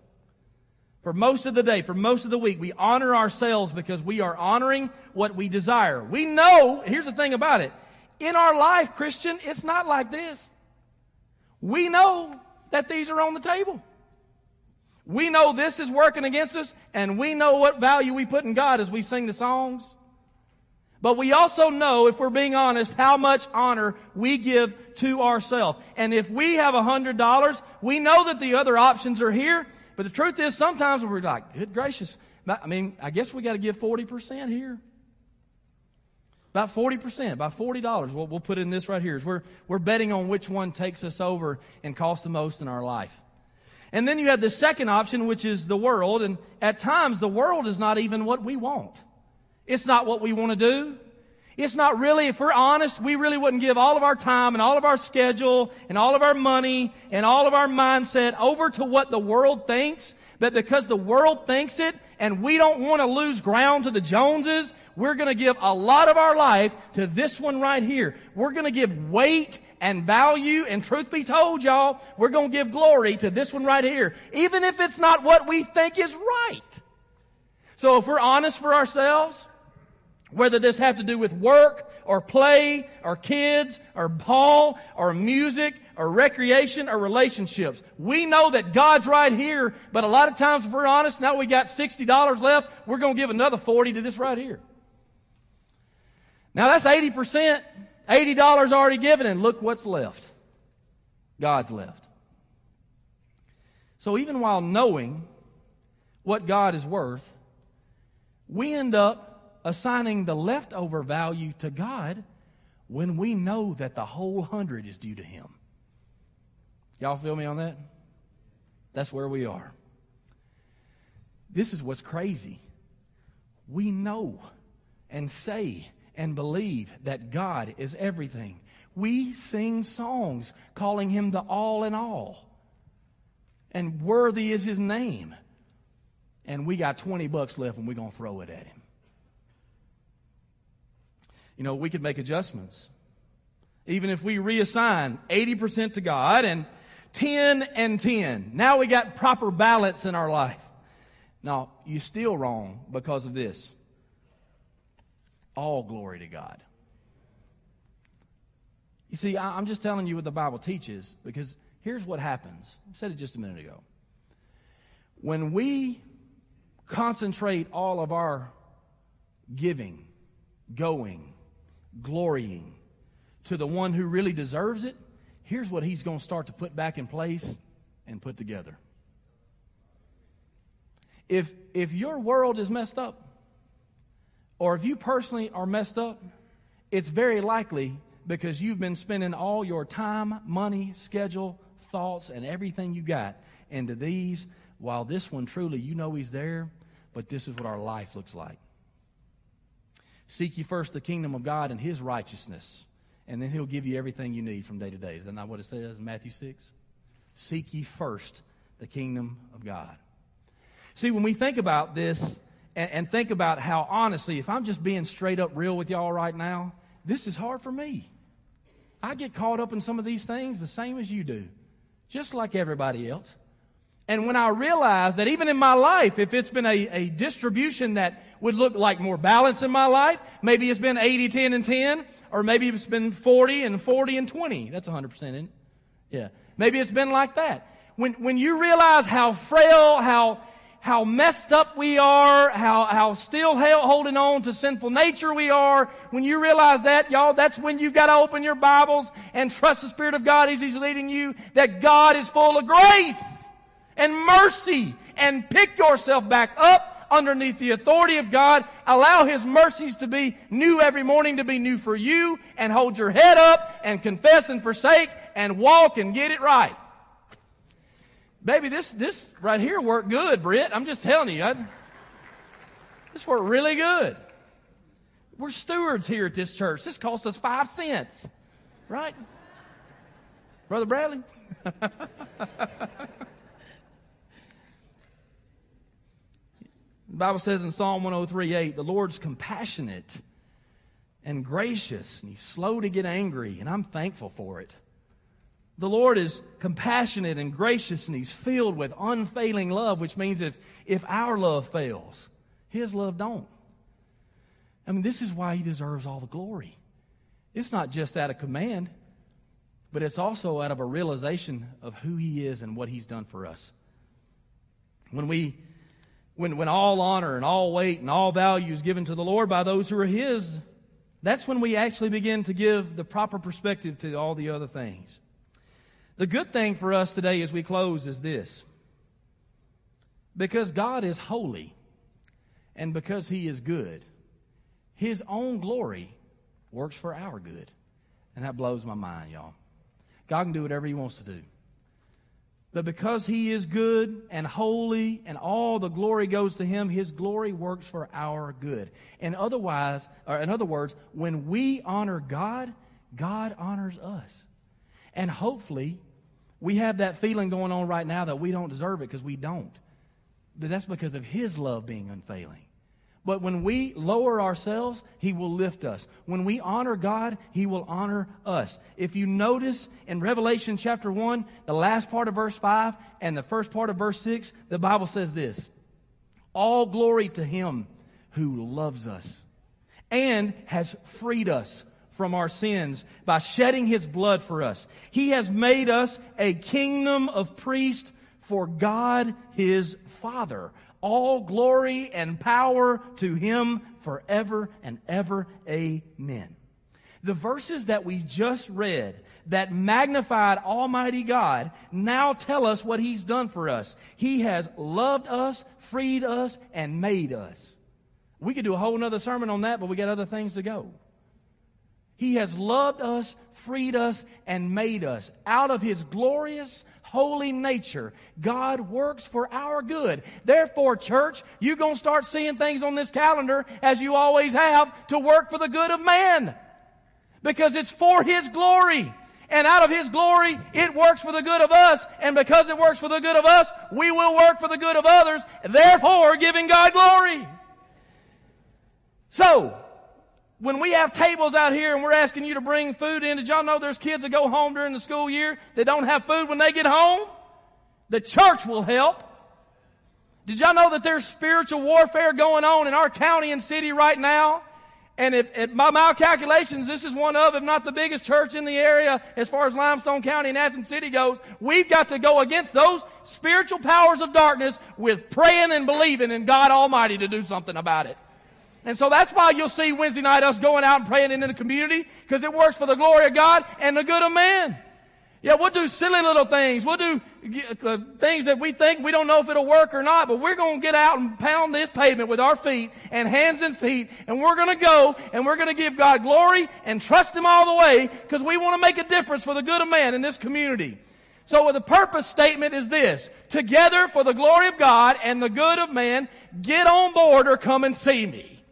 For most of the day, for most of the week, we honor ourselves because we are honoring what we desire. We know, here's the thing about it. In our life, Christian, it's not like this. We know that these are on the table. We know this is working against us, and we know what value we put in God as we sing the songs. But we also know, if we're being honest, how much honor we give to ourselves. And if we have a hundred dollars, we know that the other options are here, but the truth is, sometimes we're like, good gracious. I mean, I guess we got to give 40% here. About 40%, about $40. We'll, we'll put in this right here. We're, we're betting on which one takes us over and costs the most in our life. And then you have the second option, which is the world. And at times, the world is not even what we want. It's not what we want to do. It's not really, if we're honest, we really wouldn't give all of our time and all of our schedule and all of our money and all of our mindset over to what the world thinks. But because the world thinks it and we don't want to lose ground to the Joneses, we're going to give a lot of our life to this one right here. We're going to give weight and value and truth be told, y'all, we're going to give glory to this one right here. Even if it's not what we think is right. So if we're honest for ourselves, whether this have to do with work or play or kids or ball or music or recreation or relationships. We know that God's right here, but a lot of times if we're honest, now we got $60 left, we're going to give another 40 to this right here. Now that's 80%, $80 already given and look what's left. God's left. So even while knowing what God is worth, we end up assigning the leftover value to God when we know that the whole hundred is due to Him. Y'all feel me on that? That's where we are. This is what's crazy. We know and say and believe that God is everything. We sing songs calling him the all in all. And worthy is his name. And we got 20 bucks left and we're going to throw it at him. You know, we could make adjustments. Even if we reassign 80% to God and 10 and 10. Now we got proper balance in our life. Now, you're still wrong because of this. All glory to God. You see, I'm just telling you what the Bible teaches because here's what happens. I said it just a minute ago. When we concentrate all of our giving, going, glorying to the one who really deserves it, here's what he's going to start to put back in place and put together. If, if your world is messed up, or if you personally are messed up, it's very likely because you've been spending all your time, money, schedule, thoughts, and everything you got into these, while this one truly, you know he's there, but this is what our life looks like. Seek ye first the kingdom of God and his righteousness, and then he'll give you everything you need from day to day. Is that not what it says in Matthew 6? Seek ye first the kingdom of God. See, when we think about this and, and think about how honestly, if I'm just being straight up real with y'all right now, this is hard for me. I get caught up in some of these things the same as you do, just like everybody else. And when I realize that even in my life, if it's been a, a distribution that would look like more balance in my life, maybe it's been 80, 10, and 10, or maybe it's been 40 and 40 and 20. That's 100% in Yeah. Maybe it's been like that. When, when you realize how frail, how, how messed up we are, how, how still holding on to sinful nature we are, when you realize that, y'all, that's when you've got to open your Bibles and trust the Spirit of God as He's leading you, that God is full of grace and mercy and pick yourself back up underneath the authority of God. Allow His mercies to be new every morning to be new for you and hold your head up and confess and forsake and walk and get it right. Baby, this, this right here worked good, Britt. I'm just telling you. I, this worked really good. We're stewards here at this church. This cost us five cents, right? Brother Bradley? The Bible says in Psalm 103 8, the Lord's compassionate and gracious, and He's slow to get angry, and I'm thankful for it. The Lord is compassionate and gracious, and He's filled with unfailing love, which means if, if our love fails, His love don't. I mean, this is why He deserves all the glory. It's not just out of command, but it's also out of a realization of who He is and what He's done for us. When we when, when all honor and all weight and all value is given to the Lord by those who are His, that's when we actually begin to give the proper perspective to all the other things. The good thing for us today as we close is this. Because God is holy and because He is good, His own glory works for our good. And that blows my mind, y'all. God can do whatever He wants to do. But because he is good and holy and all the glory goes to him, his glory works for our good. And otherwise, or in other words, when we honor God, God honors us. And hopefully, we have that feeling going on right now that we don't deserve it because we don't. But that's because of his love being unfailing. But when we lower ourselves, He will lift us. When we honor God, He will honor us. If you notice in Revelation chapter 1, the last part of verse 5 and the first part of verse 6, the Bible says this All glory to Him who loves us and has freed us from our sins by shedding His blood for us. He has made us a kingdom of priests for God His Father all glory and power to him forever and ever. Amen. The verses that we just read that magnified Almighty God now tell us what He's done for us. He has loved us, freed us, and made us. We could do a whole other sermon on that, but we got other things to go. He has loved us, freed us, and made us. Out of His glorious, holy nature, God works for our good. Therefore, church, you're going to start seeing things on this calendar, as you always have, to work for the good of man. Because it's for His glory. And out of His glory, it works for the good of us. And because it works for the good of us, we will work for the good of others, therefore giving God glory. So, when we have tables out here and we're asking you to bring food in, did y'all know there's kids that go home during the school year that don't have food when they get home? The church will help. Did y'all know that there's spiritual warfare going on in our county and city right now? And if, if by my calculations, this is one of, if not the biggest church in the area as far as Limestone County and Athens City goes. We've got to go against those spiritual powers of darkness with praying and believing in God Almighty to do something about it. And so that's why you'll see Wednesday night us going out and praying into the community because it works for the glory of God and the good of man. Yeah, we'll do silly little things. We'll do uh, things that we think we don't know if it'll work or not, but we're going to get out and pound this pavement with our feet and hands and feet, and we're going to go and we're going to give God glory and trust Him all the way because we want to make a difference for the good of man in this community. So the purpose statement is this. Together for the glory of God and the good of man, get on board or come and see me.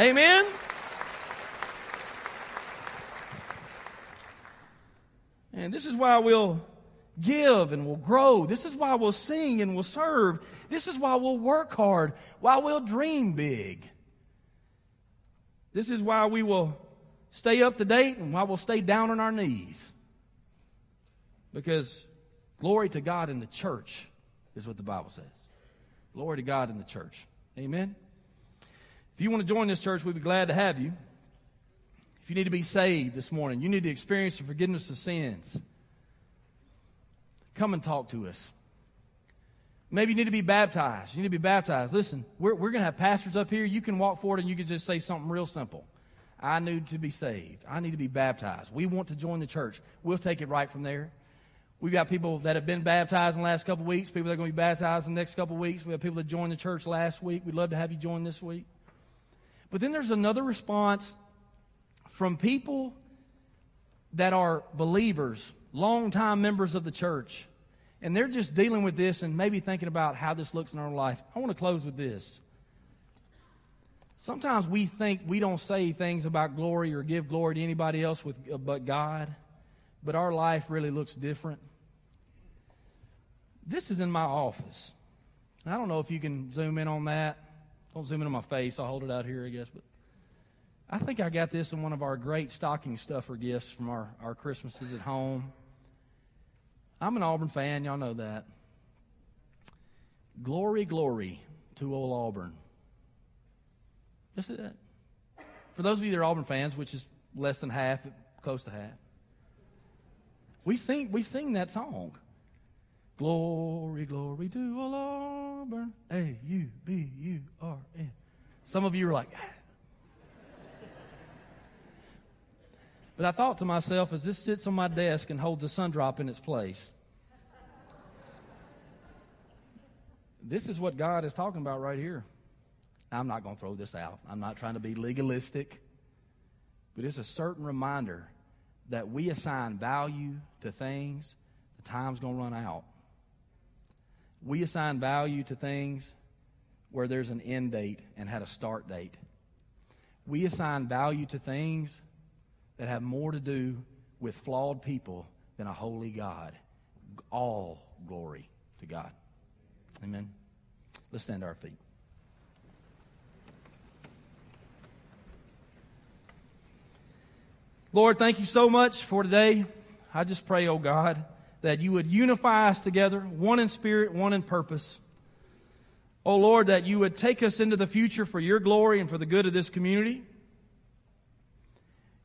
Amen? And this is why we'll give and we'll grow. This is why we'll sing and we'll serve. This is why we'll work hard, why we'll dream big. This is why we will stay up to date and why we'll stay down on our knees. Because glory to God in the church is what the Bible says. Glory to God in the church. Amen. If you want to join this church, we'd be glad to have you. If you need to be saved this morning, you need to experience the forgiveness of sins, come and talk to us. Maybe you need to be baptized. You need to be baptized. Listen, we're, we're going to have pastors up here. You can walk forward and you can just say something real simple. I need to be saved. I need to be baptized. We want to join the church. We'll take it right from there. We've got people that have been baptized in the last couple of weeks, people that are going to be baptized in the next couple of weeks. We have people that joined the church last week. We'd love to have you join this week. But then there's another response from people that are believers, longtime members of the church, and they're just dealing with this and maybe thinking about how this looks in our life. I want to close with this. Sometimes we think we don't say things about glory or give glory to anybody else with, uh, but God, but our life really looks different. This is in my office. I don't know if you can zoom in on that. Don't zoom in on my face. I'll hold it out here, I guess. But I think I got this in one of our great stocking stuffer gifts from our, our Christmases at home. I'm an Auburn fan. Y'all know that. Glory, glory to old Auburn. Just that. For those of you that are Auburn fans, which is less than half, close to half, we sing, we sing that song. Glory, glory to old Auburn. A U B U R N. Some of you are like, but I thought to myself, as this sits on my desk and holds a sun drop in its place, this is what God is talking about right here. Now, I'm not going to throw this out. I'm not trying to be legalistic, but it's a certain reminder that we assign value to things, the time's going to run out. We assign value to things where there's an end date and had a start date. We assign value to things that have more to do with flawed people than a holy God. All glory to God. Amen. Let's stand to our feet. Lord, thank you so much for today. I just pray, oh God that you would unify us together, one in spirit, one in purpose. Oh Lord, that you would take us into the future for your glory and for the good of this community.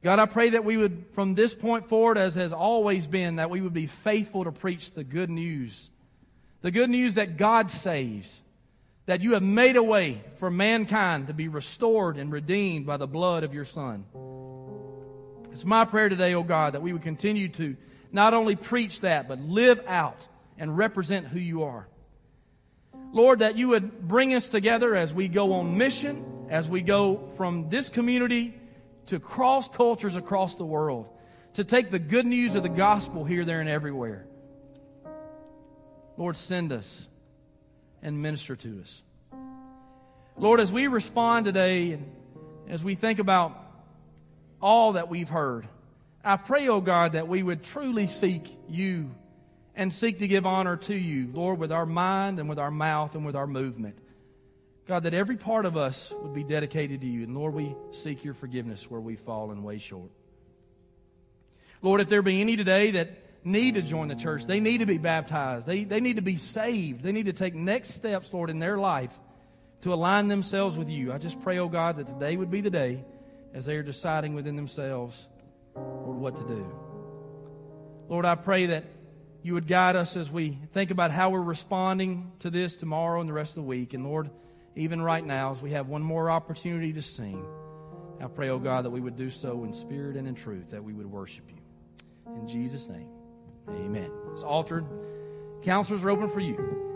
God, I pray that we would, from this point forward, as has always been, that we would be faithful to preach the good news. The good news that God saves, that you have made a way for mankind to be restored and redeemed by the blood of your Son. It's my prayer today, oh God, that we would continue to not only preach that, but live out and represent who you are. Lord, that you would bring us together as we go on mission, as we go from this community to cross cultures across the world, to take the good news of the gospel here, there, and everywhere. Lord, send us and minister to us. Lord, as we respond today and as we think about all that we've heard, I pray, O oh God, that we would truly seek you and seek to give honor to you, Lord, with our mind and with our mouth and with our movement. God, that every part of us would be dedicated to you. And Lord, we seek your forgiveness where we fall and way short. Lord, if there be any today that need to join the church, they need to be baptized, they, they need to be saved, they need to take next steps, Lord, in their life to align themselves with you. I just pray, oh God, that today would be the day as they are deciding within themselves, Lord, what to do. Lord, I pray that you would guide us as we think about how we're responding to this tomorrow and the rest of the week. And Lord, even right now, as we have one more opportunity to sing, I pray, oh God, that we would do so in spirit and in truth, that we would worship you. In Jesus' name, amen. It's altered. Counselors are open for you.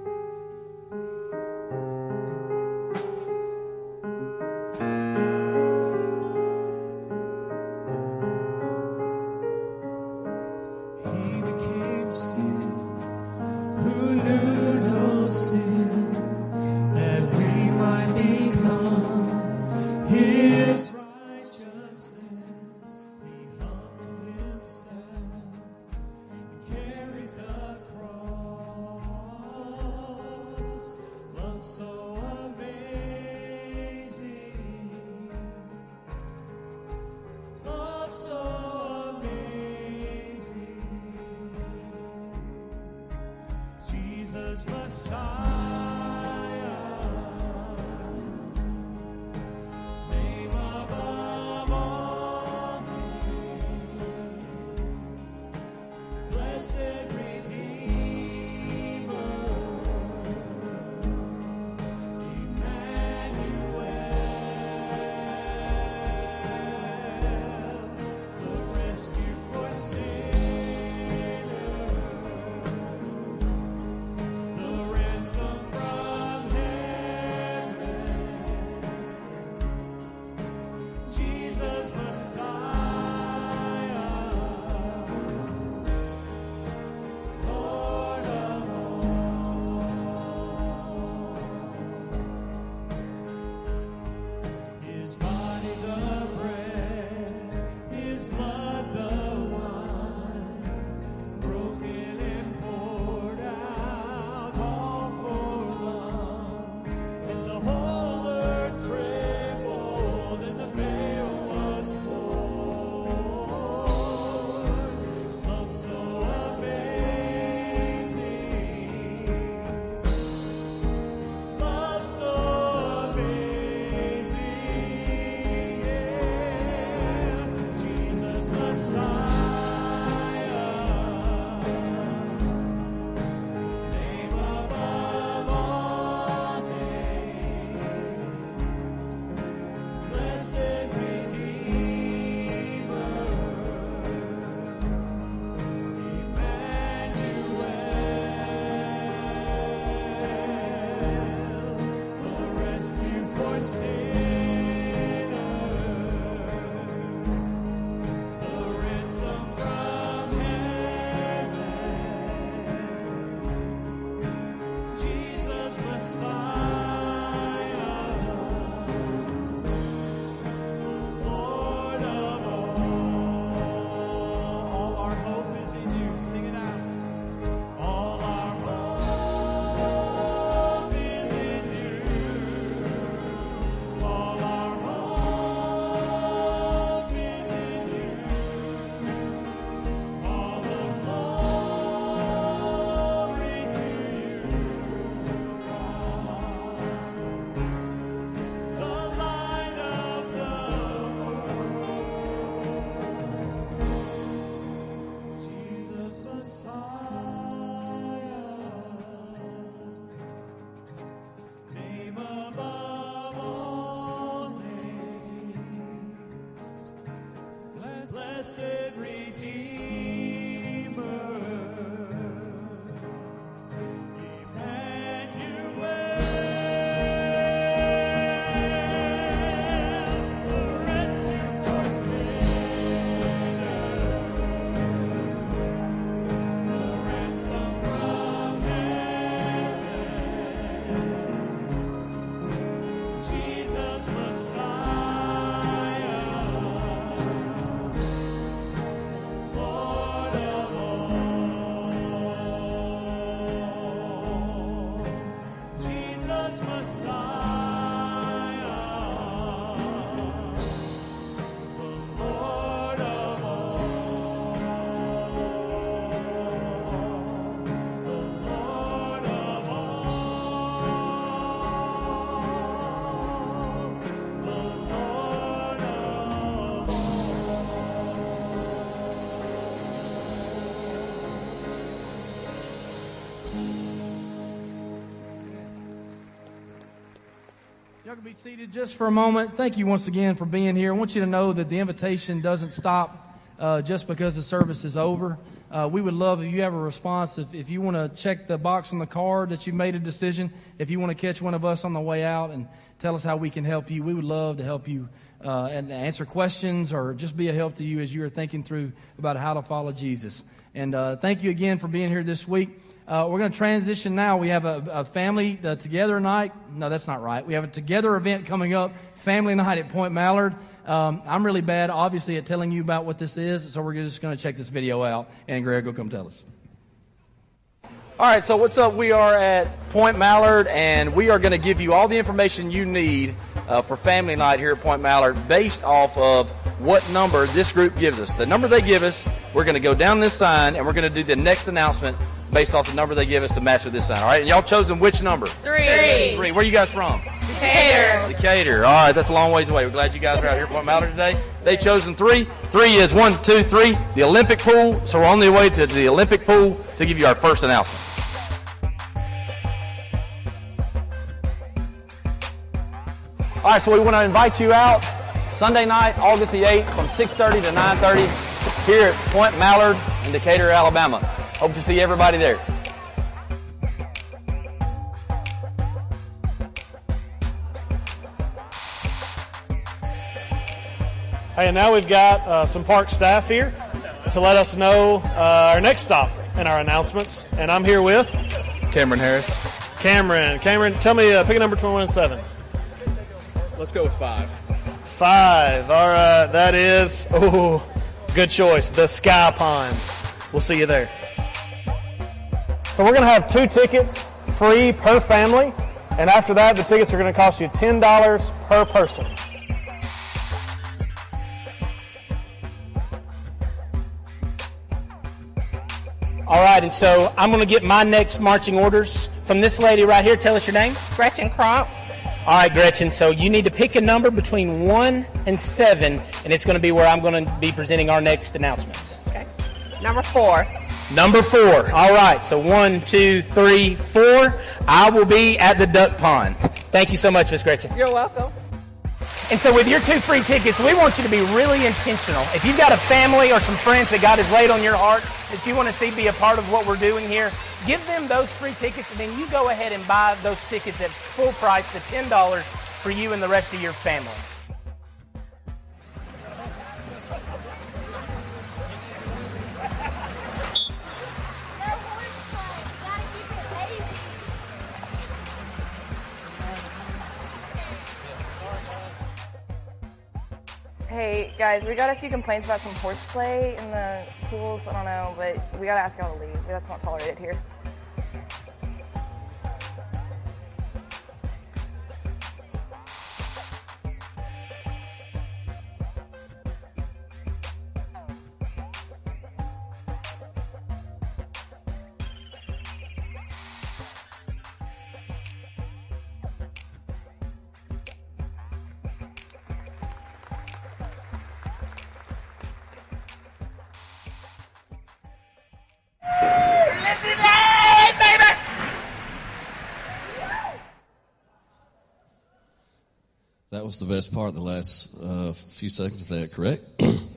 Y'all can be seated just for a moment. Thank you once again for being here. I want you to know that the invitation doesn't stop uh, just because the service is over. Uh, we would love if you have a response. If, if you want to check the box on the card that you made a decision, if you want to catch one of us on the way out and tell us how we can help you, we would love to help you uh, and answer questions or just be a help to you as you are thinking through about how to follow Jesus. And uh, thank you again for being here this week. Uh, we're going to transition now. We have a, a family uh, together night. No, that's not right. We have a together event coming up, family night at Point Mallard. Um, I'm really bad, obviously, at telling you about what this is, so we're just going to check this video out, and Greg will come tell us. All right, so what's up? We are at Point Mallard, and we are going to give you all the information you need uh, for family night here at Point Mallard based off of what number this group gives us. The number they give us, we're going to go down this sign, and we're going to do the next announcement based off the number they give us to match with this sign. All right, and y'all chosen which number? Three. Three. Where you guys from? Decatur. Decatur. All right, that's a long ways away. We're glad you guys are out here at Point Mallard today. They chosen three. Three is one, two, three. The Olympic pool. So we're on the way to the Olympic pool to give you our first announcement. All right, so we want to invite you out Sunday night, August the 8th, from 6:30 to 9:30 here at Point Mallard in Decatur, Alabama. Hope to see everybody there. Hey, and now we've got uh, some park staff here to let us know uh, our next stop and our announcements. And I'm here with Cameron Harris. Cameron. Cameron, tell me, uh, pick a number 21 and 7. Let's go with five. Five. All right, that is, oh, good choice. The Sky Pond. We'll see you there. So we're going to have two tickets free per family. And after that, the tickets are going to cost you $10 per person. All right, and so I'm going to get my next marching orders from this lady right here. Tell us your name. Gretchen Crump. All right, Gretchen. So you need to pick a number between one and seven, and it's going to be where I'm going to be presenting our next announcements. Okay. Number four. Number four. All right. So one, two, three, four. I will be at the duck pond. Thank you so much, Miss Gretchen. You're welcome. And so with your two free tickets, we want you to be really intentional. If you've got a family or some friends that God has laid on your heart that you want to see be a part of what we're doing here, give them those free tickets and then you go ahead and buy those tickets at full price, the $10 for you and the rest of your family. Hey guys, we got a few complaints about some horseplay in the pools. I don't know, but we gotta ask y'all to leave. That's not tolerated here. Was the best part, the last uh, few seconds of that, correct?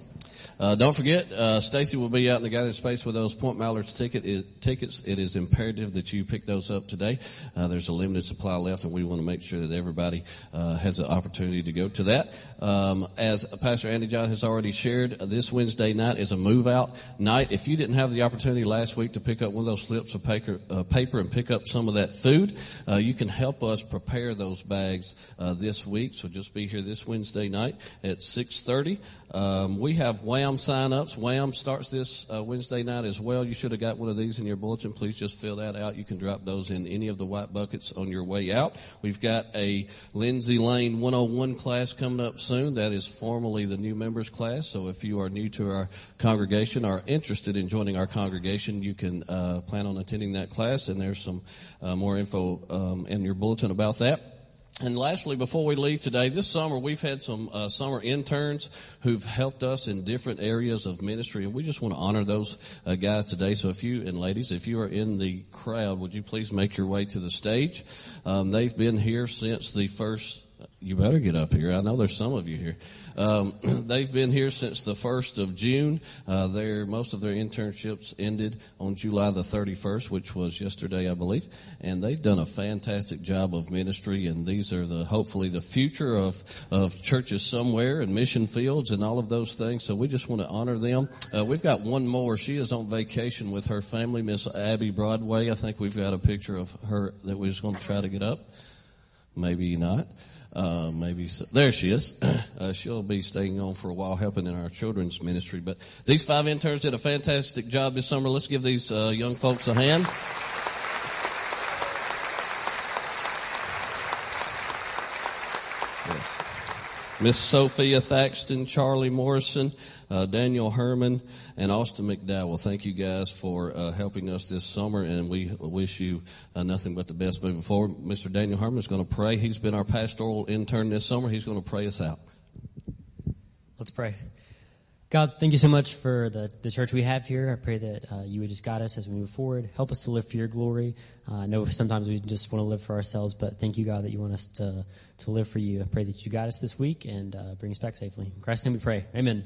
Uh, don't forget, uh, Stacy will be out in the gathering space with those Point Mallards ticket is, tickets. It is imperative that you pick those up today. Uh, there's a limited supply left, and we want to make sure that everybody uh, has the opportunity to go to that. Um, as Pastor Andy John has already shared, uh, this Wednesday night is a move out night. If you didn't have the opportunity last week to pick up one of those slips of paper, uh, paper and pick up some of that food, you can help us prepare those bags this week. So just be here this Wednesday night at 6:30. Um, we have WHAM sign-ups. WHAM starts this uh, Wednesday night as well. You should have got one of these in your bulletin. Please just fill that out. You can drop those in any of the white buckets on your way out. We've got a Lindsay Lane 101 class coming up soon. That is formally the new members class. So if you are new to our congregation or interested in joining our congregation, you can uh, plan on attending that class. And there's some uh, more info um, in your bulletin about that. And lastly, before we leave today, this summer we've had some uh, summer interns who've helped us in different areas of ministry, and we just want to honor those uh, guys today. So, if you and ladies, if you are in the crowd, would you please make your way to the stage? Um, they've been here since the first You better get up here. I know there's some of you here. Um, they've been here since the 1st of June. Uh, their, most of their internships ended on July the 31st, which was yesterday, I believe. And they've done a fantastic job of ministry. And these are the, hopefully the future of, of churches somewhere and mission fields and all of those things. So we just want to honor them. Uh, we've got one more. She is on vacation with her family, Miss Abby Broadway. I think we've got a picture of her that we're just going to try to get up. Maybe not. Uh, maybe so. there she is. Uh, she'll be staying on for a while, helping in our children's ministry. But these five interns did a fantastic job this summer. Let's give these uh, young folks a hand. Yes. Miss Sophia Thaxton, Charlie Morrison, uh, Daniel Herman, and Austin McDowell. Thank you guys for uh, helping us this summer, and we wish you uh, nothing but the best moving forward. Mr. Daniel Herman is going to pray. He's been our pastoral intern this summer. He's going to pray us out. Let's pray. God, thank you so much for the, the church we have here. I pray that uh, you would just guide us as we move forward. Help us to live for your glory. Uh, I know sometimes we just want to live for ourselves, but thank you, God, that you want us to, to live for you. I pray that you guide us this week and uh, bring us back safely. In Christ's name we pray. Amen.